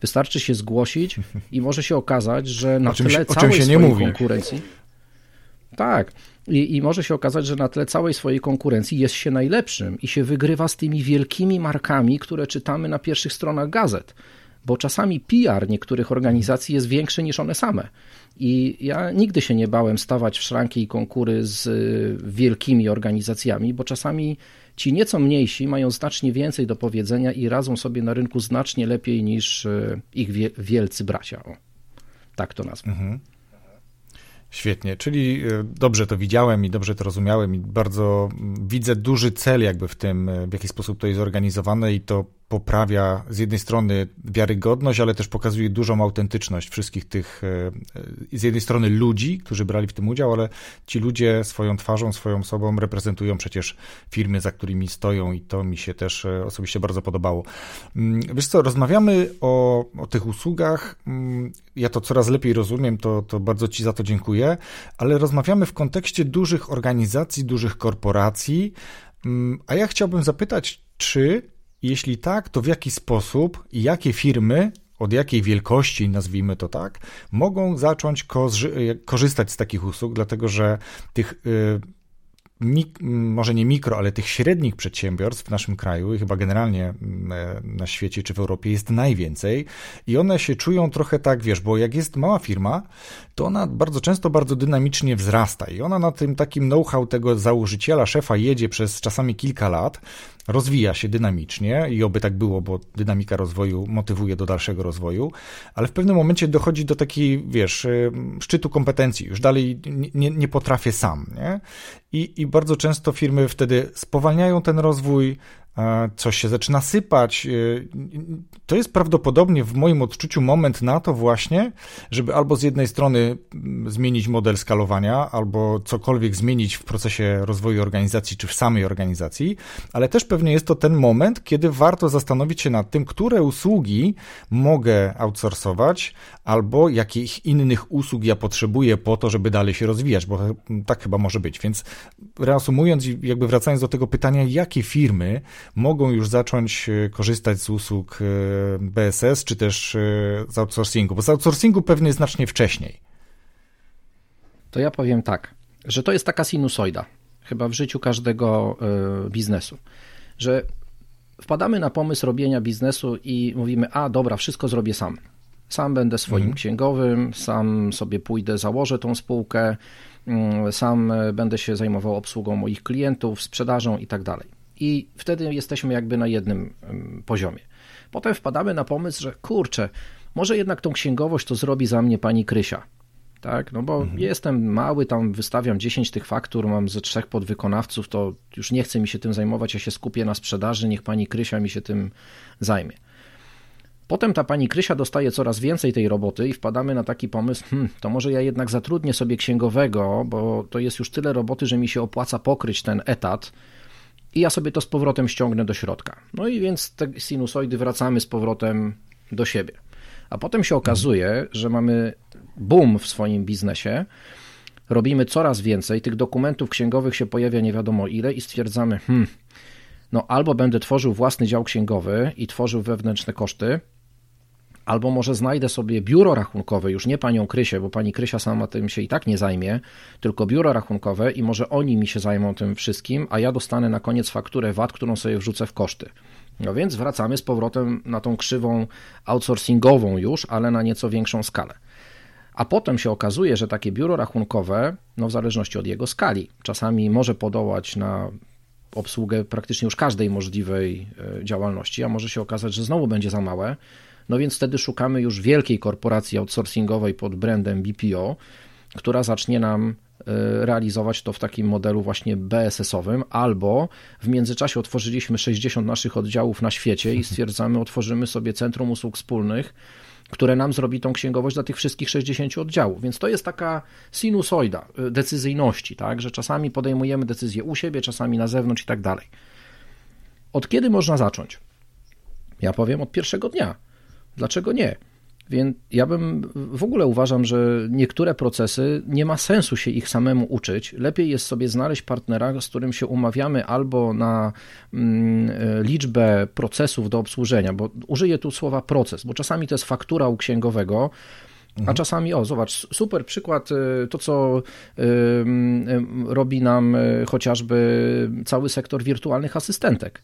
Wystarczy się zgłosić i może się okazać, że na czymś, tle całej swojej mówi. konkurencji. Tak. I, I, może się okazać, że na tle całej swojej konkurencji jest się najlepszym i się wygrywa z tymi wielkimi markami, które czytamy na pierwszych stronach gazet. Bo czasami PR niektórych organizacji jest większy niż one same. I ja nigdy się nie bałem stawać w szranki i konkury z y, wielkimi organizacjami, bo czasami ci nieco mniejsi mają znacznie więcej do powiedzenia i radzą sobie na rynku znacznie lepiej niż y, ich wielcy bracia. O, tak to nazwę. Mhm. Świetnie, czyli y, dobrze to widziałem i dobrze to rozumiałem i bardzo mm, widzę duży cel jakby w tym, w jaki sposób to jest zorganizowane i to poprawia z jednej strony wiarygodność, ale też pokazuje dużą autentyczność wszystkich tych, e, z jednej strony ludzi, którzy brali w tym udział, ale ci ludzie swoją twarzą, swoją sobą reprezentują przecież firmy, za którymi stoją i to mi się też e, osobiście bardzo podobało. Mm, wiesz co, rozmawiamy o, o tych usługach, mm, ja to coraz lepiej rozumiem, to, to bardzo Ci za to dziękuję, ale rozmawiamy w kontekście dużych organizacji, dużych korporacji, mm, a ja chciałbym zapytać, czy jeśli tak, to w jaki sposób i jakie firmy, od jakiej wielkości, nazwijmy to tak, mogą zacząć korzystać z takich usług, dlatego że tych y, mik, może nie mikro, ale tych średnich przedsiębiorstw w naszym kraju i chyba generalnie e, na świecie czy w Europie jest najwięcej. I one się czują trochę tak, wiesz, bo jak jest mała firma, to ona bardzo często bardzo dynamicznie wzrasta. I ona na tym takim know-how tego założyciela, szefa jedzie przez czasami kilka lat, rozwija się dynamicznie i oby tak było, bo dynamika rozwoju motywuje do dalszego rozwoju, ale w pewnym momencie dochodzi do takiej, wiesz, y, szczytu kompetencji, już dalej nie, nie potrafię sam, nie? I, I bardzo często firmy wtedy spowalniają ten rozwój, coś się zaczyna sypać. Y, to jest prawdopodobnie w moim odczuciu moment na to właśnie, żeby albo z jednej strony mm, zmienić model skalowania, albo cokolwiek zmienić w procesie rozwoju organizacji, czy w samej organizacji, ale też pewnie jest to ten moment, kiedy warto zastanowić się nad tym, które usługi mogę outsourcować, albo jakich innych usług ja potrzebuję po to, żeby dalej się rozwijać, bo tak chyba może być. Więc reasumując i jakby wracając do tego pytania, jakie firmy mogą już zacząć e, korzystać z usług e, BSS, czy też e, z outsourcingu, bo z outsourcingu pewnie znacznie wcześniej. To ja powiem tak, że to jest taka sinusoida, chyba w życiu każdego biznesu, że wpadamy na pomysł robienia biznesu i mówimy, a dobra, wszystko zrobię sam. Sam będę swoim mhm. księgowym, sam sobie pójdę, założę tą spółkę, mm, sam będę się zajmował obsługą moich klientów, sprzedażą i tak dalej. I wtedy jesteśmy jakby na jednym poziomie. Potem wpadamy na pomysł, że kurczę, może jednak tą księgowość to zrobi za mnie pani Krysia. Tak, no bo mhm. jestem mały, tam wystawiam 10 tych faktur, mam ze trzech podwykonawców, to już nie chce mi się tym zajmować, ja się skupię na sprzedaży, niech pani Krysia mi się tym zajmie. Potem ta pani Krysia dostaje coraz więcej tej roboty i wpadamy na taki pomysł, hmm, to może ja jednak zatrudnię sobie księgowego, bo to jest już tyle roboty, że mi się opłaca pokryć ten etat i ja sobie to z powrotem ściągnę do środka. No i więc te sinusoidy wracamy z powrotem do siebie. A potem się okazuje, że mamy boom w swoim biznesie, robimy coraz więcej, tych dokumentów księgowych się pojawia nie wiadomo ile i stwierdzamy, hmm, no albo będę tworzył własny dział księgowy i tworzył wewnętrzne koszty, albo może znajdę sobie biuro rachunkowe, już nie panią Krysię, bo pani Krysia sama tym się i tak nie zajmie, tylko biuro rachunkowe i może oni mi się zajmą tym wszystkim, a ja dostanę na koniec fakturę VAT, którą sobie wrzucę w koszty. No więc wracamy z powrotem na tą krzywą outsourcingową już, ale na nieco większą skalę. A potem się okazuje, że takie biuro rachunkowe, no w zależności od jego skali, czasami może podołać na obsługę praktycznie już każdej możliwej e, działalności, a może się okazać, że znowu będzie za małe. No więc wtedy szukamy już wielkiej korporacji outsourcingowej pod brandem BPO, która zacznie nam e, realizować to w takim modelu właśnie BSS-owym, albo w międzyczasie otworzyliśmy 60 naszych oddziałów na świecie i stwierdzamy, otworzymy sobie centrum usług wspólnych, które nam zrobi tą księgowość dla tych wszystkich 60 oddziałów. Więc to jest taka sinusoida y, decyzyjności, tak, że czasami podejmujemy decyzje u siebie, czasami na zewnątrz i tak dalej. Od kiedy można zacząć? Ja powiem od pierwszego dnia. Dlaczego nie? Więc ja bym w ogóle uważam, że niektóre procesy nie ma sensu się ich samemu uczyć. Lepiej jest sobie znaleźć partnera, z którym się umawiamy albo na mm, liczbę procesów do obsłużenia, bo użyję tu słowa proces, bo czasami to jest faktura u księgowego, a mhm. czasami, o zobacz, super przykład, y, to co y, robi nam chociażby cały sektor wirtualnych asystentek.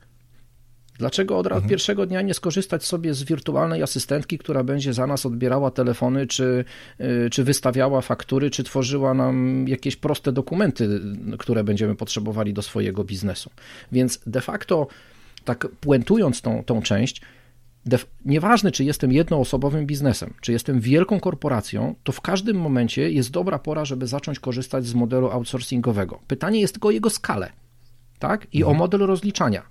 Dlaczego od mhm. pierwszego dnia nie skorzystać sobie z wirtualnej asystentki, która będzie za nas odbierała telefony, czy, y, czy wystawiała faktury, czy tworzyła nam jakieś proste dokumenty, które będziemy potrzebowali do swojego biznesu? Więc de facto, tak puentując tą, tą część, Nieważne, czy jestem jednoosobowym biznesem, czy jestem wielką korporacją, to w każdym momencie jest dobra pora, żeby zacząć korzystać z modelu outsourcingowego. Pytanie jest tylko o jego skalę tak? i mhm. o model rozliczania.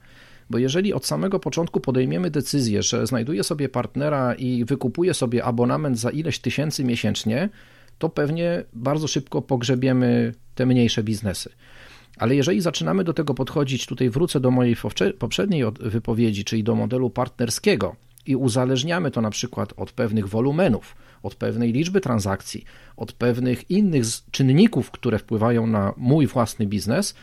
Bo jeżeli od samego początku podejmiemy decyzję, że znajduję sobie partnera i wykupuję sobie abonament za ileś tysięcy miesięcznie, to pewnie bardzo szybko pogrzebiemy te mniejsze biznesy. Ale jeżeli zaczynamy do tego podchodzić, tutaj wrócę do mojej poprzedniej wypowiedzi, czyli do modelu partnerskiego i uzależniamy to na przykład od pewnych wolumenów, od pewnej liczby transakcji, od pewnych innych czynników, które wpływają na mój własny biznes,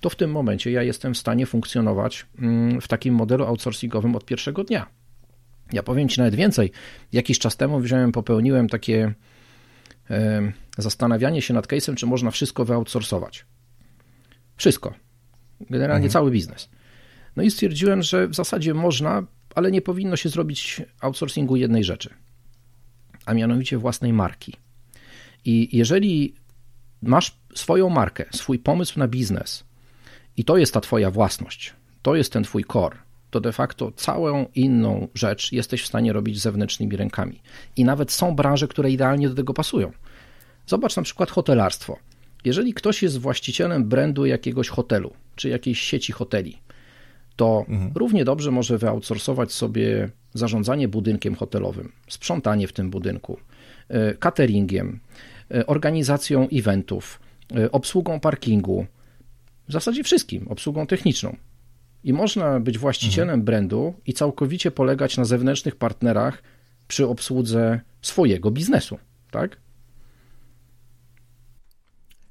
to w tym momencie ja jestem w stanie funkcjonować mm, w takim modelu outsourcingowym od pierwszego dnia. Ja powiem Ci nawet więcej. Jakiś czas temu wziąłem, popełniłem takie zastanawianie się nad case'em, czy można wszystko wyoutsourcować. Wszystko. Generalnie mhm. cały biznes. No i stwierdziłem, że w zasadzie można, ale nie powinno się zrobić outsourcingu jednej rzeczy, a mianowicie własnej marki. I jeżeli masz swoją markę, swój pomysł na biznes, i to jest ta Twoja własność, to jest ten Twój core, to de facto całą inną rzecz jesteś w stanie robić zewnętrznymi rękami. I nawet są branże, które idealnie do tego pasują. Zobacz na przykład hotelarstwo. Jeżeli ktoś jest właścicielem brandu jakiegoś hotelu, czy jakiejś sieci hoteli, to mhm. równie dobrze może wyoutsourcować sobie zarządzanie budynkiem hotelowym, sprzątanie w tym budynku, e, cateringiem, e, organizacją eventów, e, obsługą parkingu, w zasadzie wszystkim, obsługą techniczną. I można być właścicielem mhm. brandu i całkowicie polegać na zewnętrznych partnerach przy obsłudze swojego biznesu, tak?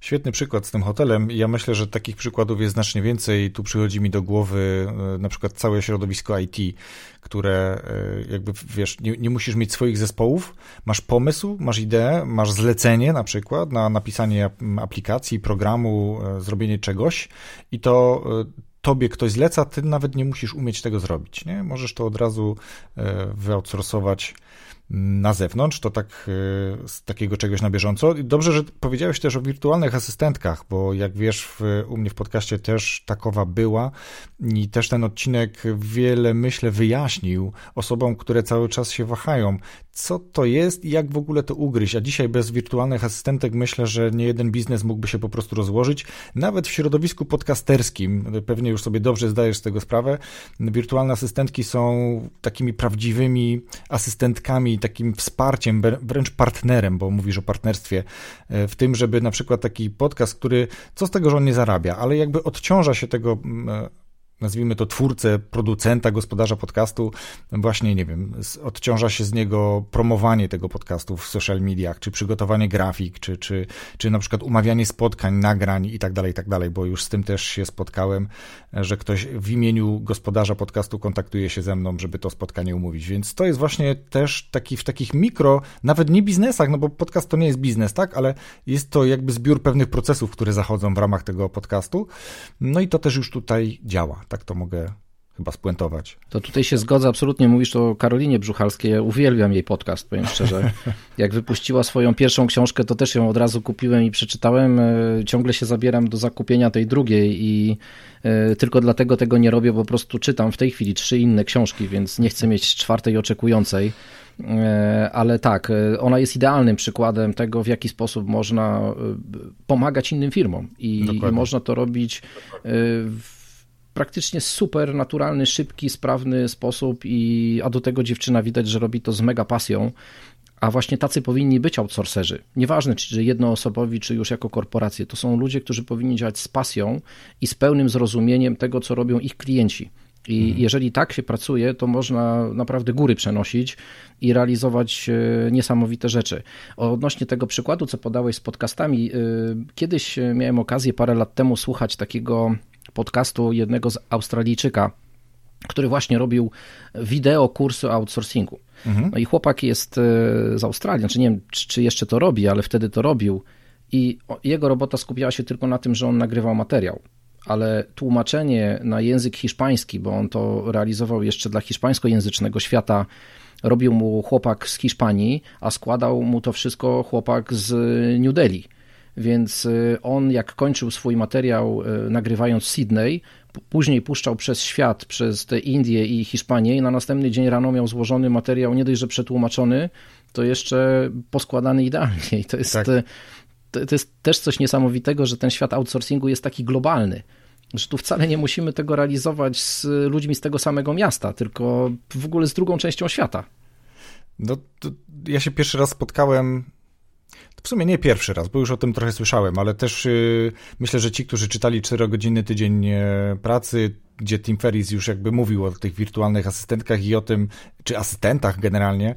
Świetny przykład z tym hotelem. Ja myślę, że takich przykładów jest znacznie więcej. Tu przychodzi mi do głowy e, na przykład całe środowisko IT, które e, jakby wiesz, nie, nie, musisz mieć swoich zespołów, masz pomysł, masz ideę, masz zlecenie na przykład na napisanie aplikacji, programu, e, zrobienie czegoś i to tobie ktoś zleca, ty nawet nie musisz umieć tego zrobić, nie? Możesz to od razu wyoutsourcować na zewnątrz, to tak e, z takiego czegoś na bieżąco. Dobrze, że powiedziałeś też o wirtualnych asystentkach, bo jak wiesz, w, u mnie w podcaście też takowa była i też ten odcinek wiele, myślę, wyjaśnił osobom, które cały czas się wahają, co to jest i jak w ogóle to ugryźć. A dzisiaj bez wirtualnych asystentek myślę, że nie jeden biznes mógłby się po prostu rozłożyć. Nawet w środowisku podcasterskim, pewnie już sobie dobrze zdajesz z tego sprawę, wirtualne asystentki są takimi prawdziwymi asystentkami, takim wsparciem, wręcz partnerem, bo mówisz o partnerstwie, e, w tym, żeby na przykład taki podcast, który, co z tego, że on nie zarabia, ale jakby odciąża się tego mm, nazwijmy to twórcę, producenta, gospodarza podcastu, właśnie, nie wiem, odciąża się z niego promowanie tego podcastu w social mediach, czy przygotowanie grafik, czy, czy, czy na przykład umawianie spotkań, nagrań i tak dalej, i tak dalej, bo już z tym też się spotkałem, że ktoś w imieniu gospodarza podcastu kontaktuje się ze mną, żeby to spotkanie umówić, więc to jest właśnie też taki w takich mikro, nawet nie biznesach, no bo podcast to nie jest biznes, tak, ale jest to jakby zbiór pewnych procesów, które zachodzą w ramach tego podcastu, no i to też już tutaj działa. Tak to mogę chyba spuentować. To tutaj się zgodzę, absolutnie mówisz o Karolinie Brzuchalskiej, ja uwielbiam jej podcast, powiem szczerze. Jak wypuściła swoją pierwszą książkę, to też ją od razu kupiłem i przeczytałem. E, ciągle się zabieram do zakupienia tej drugiej i e, tylko dlatego tego nie robię, bo po prostu czytam w tej chwili trzy inne książki, więc nie chcę mieć czwartej oczekującej. E, ale tak, ona jest idealnym przykładem tego, w jaki sposób można pomagać innym firmom i, i można to robić w praktycznie super naturalny, szybki, sprawny sposób i a do tego dziewczyna widać, że robi to z mega pasją. A właśnie tacy powinni być outsourcerzy. Nieważne, czy jednoosobowi, czy już jako korporacje. To są ludzie, którzy powinni działać z pasją i z pełnym zrozumieniem tego, co robią ich klienci. I mhm. jeżeli tak się pracuje, to można naprawdę góry przenosić i realizować e, niesamowite rzeczy. Odnośnie tego przykładu, co podałeś z podcastami, e, kiedyś miałem okazję parę lat temu słuchać takiego podcastu jednego z Australijczyka, który właśnie robił wideo kursy outsourcingu. Mhm. No i chłopak jest e, z Australii, znaczy nie wiem, czy jeszcze to robi, ale wtedy to robił i jego robota skupiała się tylko na tym, że on nagrywał materiał. Ale tłumaczenie na język hiszpański, bo on to realizował jeszcze dla hiszpańskojęzycznego świata, robił mu chłopak z Hiszpanii, a składał mu to wszystko chłopak z New Delhi. Więc y, on, jak kończył swój materiał y, nagrywając Sydney, później puszczał przez świat, przez te Indie i Hiszpanię i na następny dzień rano miał złożony materiał nie dość, że przetłumaczony, to jeszcze poskładany idealnie. I to jest, tak. Y, to, to jest też coś niesamowitego, że ten świat outsourcingu jest taki globalny że tu wcale nie musimy tego realizować z ludźmi z tego samego miasta, tylko w ogóle z drugą częścią świata. No, ja się pierwszy raz spotkałem w sumie nie pierwszy raz, bo już o tym trochę słyszałem, ale też yy, myślę, że ci, którzy czytali 4-godzinny tydzień e, pracy, gdzie Tim Ferris już jakby mówił o tych wirtualnych asystentkach i o tym, czy asystentach generalnie,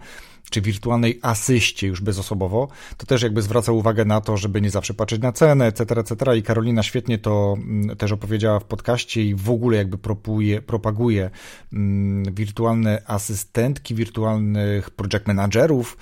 czy wirtualnej asyście już bezosobowo, to też jakby zwraca uwagę na to, żeby nie zawsze patrzeć na cenę, etc., etc. I Karolina świetnie to mm, też opowiedziała w podcaście i w ogóle jakby propuje, propaguje mm, wirtualne asystentki, wirtualnych project managerów,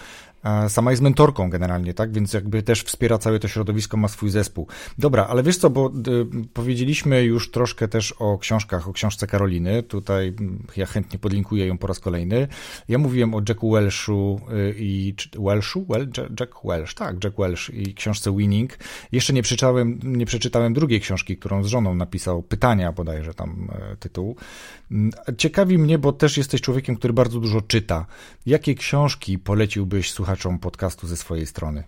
Sama jest mentorką generalnie, tak? Więc jakby też wspiera całe to środowisko, ma swój zespół. Dobra, ale wiesz co, bo y, powiedzieliśmy już troszkę też o książkach, o książce Karoliny. Tutaj mm, ja chętnie podlinkuję ją po raz kolejny. Ja mówiłem o Jacku Welshu y, i Welshu? Well, Jack Welsh, tak, Jack Welsh i książce Winning. Jeszcze nie przeczytałem, nie przeczytałem drugiej książki, którą z żoną napisał, Pytania bodajże tam e, tytuł. Mm, ciekawi mnie, bo też jesteś człowiekiem, który bardzo dużo czyta. Jakie książki poleciłbyś słuchaczom podcastu ze swojej strony?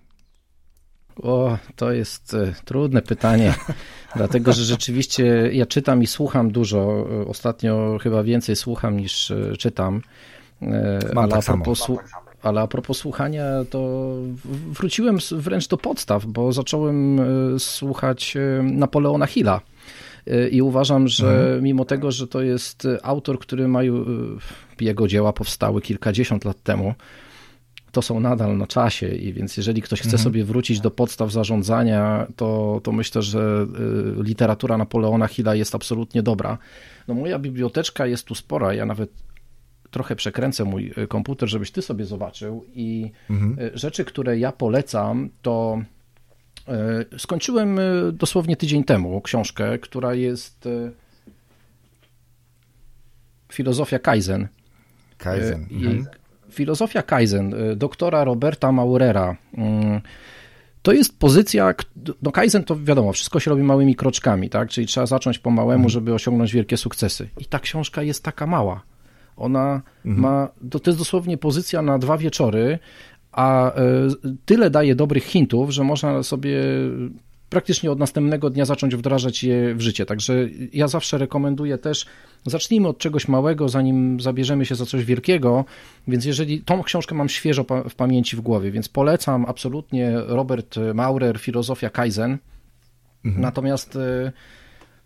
O, to jest e, trudne pytanie, dlatego że rzeczywiście ja czytam i słucham dużo. Ostatnio chyba więcej słucham niż e, czytam. Mam ale, tak propos, samo. ale a propos słuchania, to wróciłem wręcz do podstaw, bo zacząłem słuchać Napoleona Hilla i uważam, że mhm. mimo tego, że to jest autor, który ma, jego dzieła powstały kilkadziesiąt lat temu, to są nadal na czasie i więc jeżeli ktoś chce mhm. sobie wrócić do podstaw zarządzania, to, to myślę, że y, literatura Napoleona Hilla jest absolutnie dobra. No moja biblioteczka jest tu spora, ja nawet trochę przekręcę mój komputer, żebyś ty sobie zobaczył i mhm. rzeczy, które ja polecam, to skończyłem dosłownie tydzień temu książkę, która jest. Filozofia Kaizen. Kaizen. Mhm. Filozofia Kaizen doktora Roberta Maurera. Mm, to jest pozycja, no Kaizen to wiadomo, wszystko się robi małymi kroczkami, tak? Czyli trzeba zacząć po małemu, mhm. żeby osiągnąć wielkie sukcesy. I ta książka jest taka mała. Ona mhm. ma, to, to jest dosłownie pozycja na dwa wieczory, a e, tyle daje dobrych hintów, że można sobie praktycznie od następnego dnia zacząć wdrażać je w życie. Także ja zawsze rekomenduję też, zacznijmy od czegoś małego, zanim zabierzemy się za coś wielkiego. Więc jeżeli tą książkę mam świeżo w pamięci w głowie, więc polecam absolutnie Robert Maurer, Filozofia Kaizen. Mhm. Natomiast e,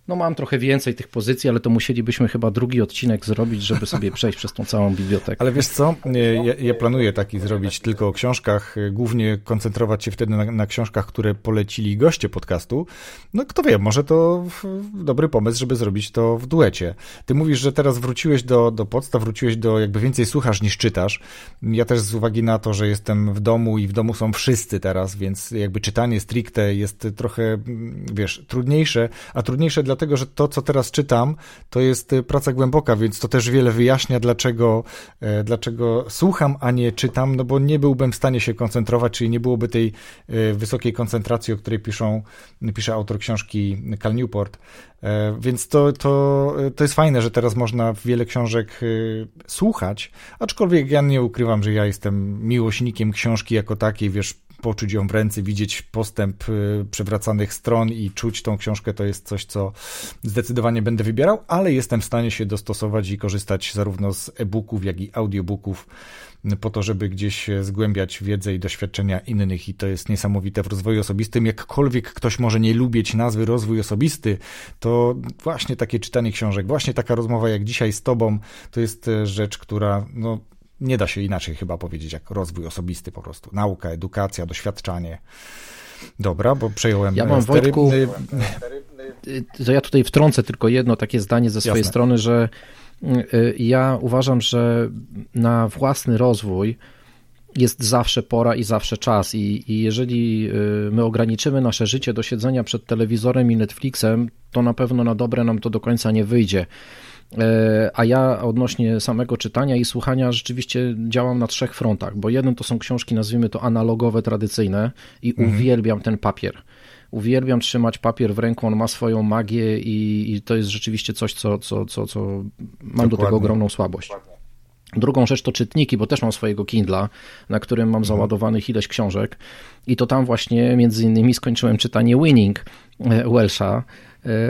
no mam trochę więcej tych pozycji, ale to musielibyśmy chyba drugi odcinek zrobić, żeby sobie przejść przez tą całą bibliotekę. Ale wiesz co, ja, ja planuję taki zrobić tylko o książkach, głównie koncentrować się wtedy na, na, książkach, które polecili goście podcastu. No kto wie, może to dobry pomysł, żeby zrobić to w duecie. Ty mówisz, że teraz wróciłeś do, do podstaw, wróciłeś do jakby więcej słuchasz niż czytasz. Ja też z uwagi na to, że jestem w domu i w domu są wszyscy teraz, więc jakby czytanie stricte jest trochę, wiesz, trudniejsze, a trudniejsze dla dlatego że to, co teraz czytam, to jest y, praca głęboka, więc to też wiele wyjaśnia, dlaczego, e, dlaczego słucham, a nie czytam, no bo nie byłbym w stanie się koncentrować, czyli nie byłoby tej e, wysokiej koncentracji, o której piszą, pisze autor książki Cal Newport. E, więc to, to, to jest fajne, że teraz można wiele książek słuchać, aczkolwiek ja nie ukrywam, że ja jestem miłośnikiem książki jako takiej, wiesz, poczuć ją w ręce, widzieć postęp y, przewracanych stron i czuć tą książkę, to jest coś, co zdecydowanie będę wybierał, ale jestem w stanie się dostosować i korzystać zarówno z e-booków, jak i audiobooków po to, żeby gdzieś zgłębiać wiedzę i doświadczenia innych i to jest niesamowite w rozwoju osobistym. Jakkolwiek ktoś może nie lubić nazwy rozwój osobisty, to właśnie takie czytanie książek, właśnie taka rozmowa jak dzisiaj z tobą, to jest rzecz, która no, nie da się inaczej chyba powiedzieć, jak rozwój osobisty po prostu. Nauka, edukacja, doświadczanie. Dobra, bo przejąłem Ja mam e, stery... Wojtku, to ja tutaj wtrącę tylko jedno takie zdanie ze swojej Jasne. strony, że e, ja uważam, że na własny rozwój jest zawsze pora i zawsze czas. I, I jeżeli e, my ograniczymy nasze życie do siedzenia przed telewizorem i Netflixem, to na pewno na dobre nam to do końca nie wyjdzie. E, a ja odnośnie samego czytania i słuchania rzeczywiście działam na trzech frontach, bo jeden to są książki, nazwijmy to analogowe, tradycyjne i mhm. uwielbiam ten papier. Uwielbiam trzymać papier w ręku, on ma swoją magię i, i to jest rzeczywiście coś, co, co, co, co mam Dokładnie. do tego ogromną słabość. Drugą rzecz to czytniki, bo też mam swojego Kindla, na którym mam mhm. załadowanych ileś książek i to tam właśnie między innymi skończyłem czytanie Winning e, Welsha,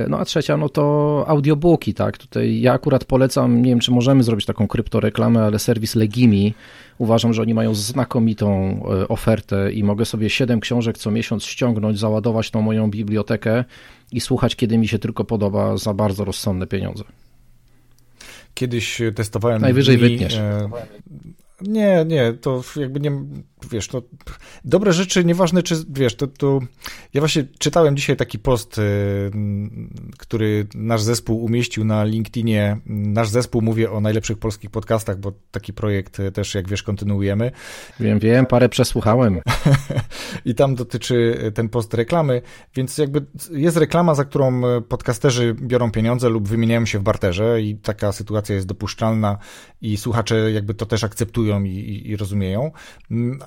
no a trzecia, no to audiobooki, tak? Tutaj ja akurat polecam, nie wiem, czy możemy zrobić taką kryptoreklamę, ale serwis Legimi. Uważam, że oni mają znakomitą e, ofertę i mogę sobie 7 książek co miesiąc ściągnąć, załadować tą moją bibliotekę i słuchać, kiedy mi się tylko podoba, za bardzo rozsądne pieniądze. Kiedyś testowałem. Najwyżej wytniesz. E, nie, nie, to jakby nie, wiesz, to dobre rzeczy, nieważne czy, wiesz, to, to ja właśnie czytałem dzisiaj taki post, y, który nasz zespół umieścił na LinkedInie. Nasz zespół, mówię o najlepszych polskich podcastach, bo taki projekt też, jak wiesz, kontynuujemy. Wiem, wiem, parę przesłuchałem. I tam dotyczy ten post reklamy, więc jakby jest reklama, za którą podcasterzy biorą pieniądze lub wymieniają się w barterze i taka sytuacja jest dopuszczalna i słuchacze jakby to też akceptują i, i, i rozumieją.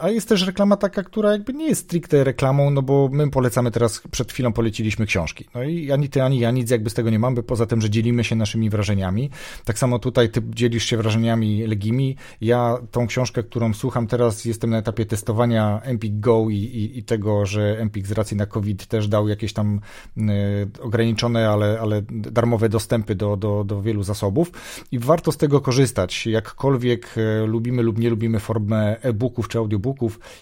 A jest też reklama taka, która jakby nie jest stricte reklamą, no bo my polecamy teraz, przed chwilą poleciliśmy książki. No i ani ty, ani ja nic jakby z tego nie mamy, poza tym, że dzielimy się naszymi wrażeniami. Tak samo tutaj ty dzielisz się wrażeniami Legimi. Ja tą książkę, którą słucham teraz, jestem na etapie testowania Empik Go i, i, i tego, że Empik z racji na COVID też dał jakieś tam y, ograniczone, ale, ale darmowe dostępy do, do, do wielu zasobów i warto z tego korzystać. Jakkolwiek y, lubimy lub nie lubimy formę e-booków czy audiobooków,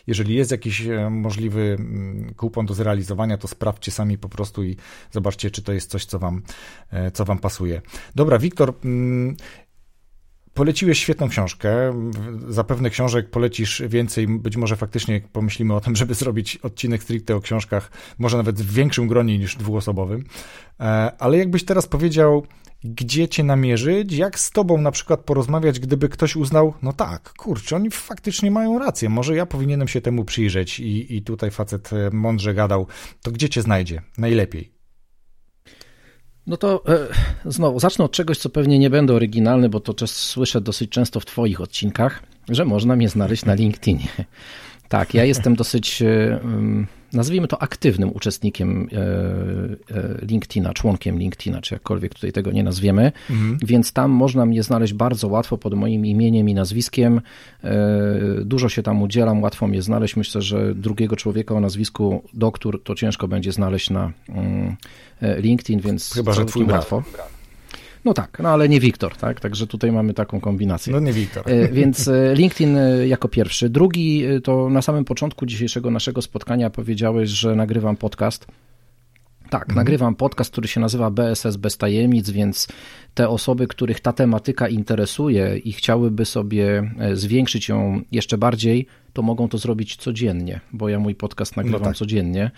jeżeli jest jakiś e, możliwy mm, kupon do zrealizowania, to sprawdźcie sami po prostu i zobaczcie, czy to jest coś, co wam, e, co wam pasuje. Dobra, Wiktor, mm, Poleciłeś świetną książkę. Zapewne książek polecisz więcej. Być może faktycznie pomyślimy o tym, żeby zrobić odcinek stricte o książkach, może nawet w większym gronie niż dwuosobowym. E, ale jakbyś teraz powiedział, gdzie cię namierzyć, jak z tobą na przykład porozmawiać, gdyby ktoś uznał, no tak, kurczę, oni faktycznie mają rację, może ja powinienem się temu przyjrzeć i, i tutaj facet mądrze gadał, to gdzie cię znajdzie najlepiej? No to e, znowu zacznę od czegoś, co pewnie nie będę oryginalny, bo to słyszę dosyć często w Twoich odcinkach, że można mnie znaleźć na LinkedInie. Tak, ja jestem dosyć, e, nazwijmy to aktywnym uczestnikiem e, e, LinkedIna, członkiem LinkedIna, czy jakkolwiek tutaj tego nie nazwiemy, mhm. więc tam można mnie znaleźć bardzo łatwo pod moim imieniem i nazwiskiem. Dużo się tam udzielam, łatwo mnie znaleźć. Myślę, że drugiego człowieka o nazwisku doktor to ciężko będzie znaleźć na mm, LinkedIn, więc Chyba, że twój łatwo. Brat. No tak, no ale nie Wiktor, tak? Także tutaj mamy taką kombinację. No nie Wiktor. E, więc e, LinkedIn e, jako pierwszy. Drugi to na samym początku dzisiejszego naszego spotkania powiedziałeś, że nagrywam podcast. Tak, mhm. nagrywam podcast, który się nazywa BSS bez tajemnic, więc te osoby, których ta tematyka interesuje i chciałyby sobie zwiększyć ją jeszcze bardziej, to mogą to zrobić codziennie, bo ja mój podcast nagrywam no tak. codziennie.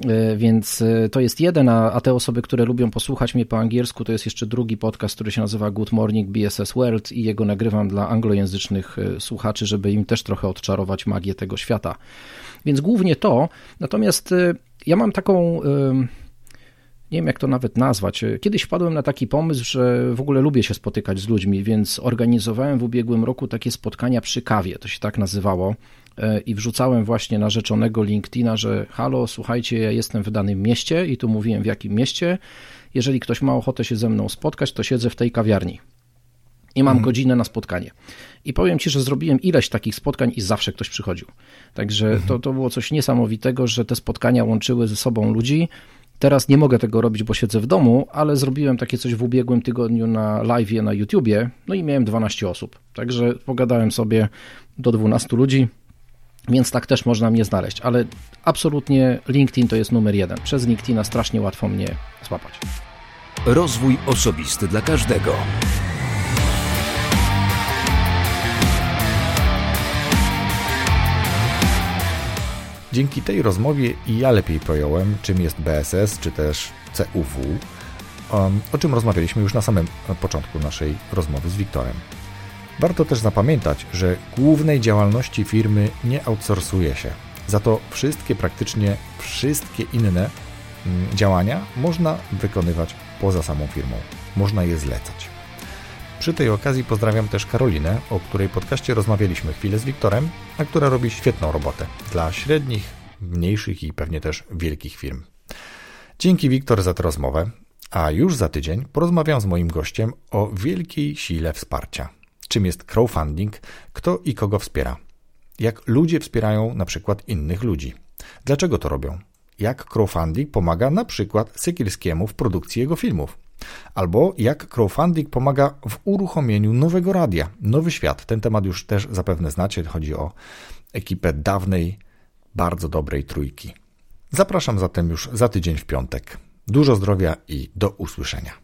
E, więc e, to jest jeden, a, te osoby, które lubią posłuchać mnie po angielsku, to jest jeszcze drugi podcast, który się nazywa Good Morning BSS World i jego nagrywam dla anglojęzycznych e, słuchaczy, żeby im też trochę odczarować magię tego świata. Więc głównie to. Natomiast ja mam taką nie wiem jak to nawet nazwać. Kiedyś wpadłem na taki pomysł, że w ogóle lubię się spotykać z ludźmi, więc organizowałem w ubiegłym roku takie spotkania przy kawie, to się tak nazywało. E, i wrzucałem właśnie na rzeczonego LinkedIna, że halo, słuchajcie, ja jestem w danym mieście i tu mówiłem w jakim mieście. Jeżeli ktoś ma ochotę się ze mną spotkać, to siedzę w tej kawiarni. I mam mhm. godzinę na spotkanie. I powiem Ci, że zrobiłem ileś takich spotkań i zawsze ktoś przychodził. Także mhm. to, to było coś niesamowitego, że te spotkania łączyły ze sobą ludzi. Teraz nie mogę tego robić, bo siedzę w domu, ale zrobiłem takie coś w ubiegłym tygodniu na live na YouTubie, no i miałem 12 osób. Także pogadałem sobie do 12 ludzi, więc tak też można mnie znaleźć, ale absolutnie LinkedIn to jest numer jeden. Przez LinkedIna strasznie łatwo mnie złapać. Rozwój osobisty dla każdego. Dzięki tej rozmowie i ja lepiej pojąłem, czym jest BSS, czy też CUW, um, o czym rozmawialiśmy już na samym początku naszej rozmowy z Wiktorem. Warto też zapamiętać, że głównej działalności firmy nie outsourcuje się. Za to wszystkie, praktycznie wszystkie inne mm, działania można wykonywać poza samą firmą. Można je zlecać. Przy tej okazji pozdrawiam też Karolinę, o której podcaście rozmawialiśmy chwilę z Wiktorem, a która robi świetną robotę dla średnich, mniejszych i pewnie też wielkich firm. Dzięki Wiktor za tę rozmowę, a już za tydzień porozmawiam z moim gościem o wielkiej sile wsparcia czym jest crowdfunding, kto i kogo wspiera, jak ludzie wspierają na przykład innych ludzi, dlaczego to robią, jak crowdfunding pomaga na przykład Sekielskiemu w produkcji jego filmów, albo jak crowdfunding pomaga w uruchomieniu nowego radia, Nowy Świat. Ten temat już też zapewne znacie, chodzi o ekipę dawnej, bardzo dobrej trójki. Zapraszam zatem już za tydzień w piątek. Dużo zdrowia i do usłyszenia.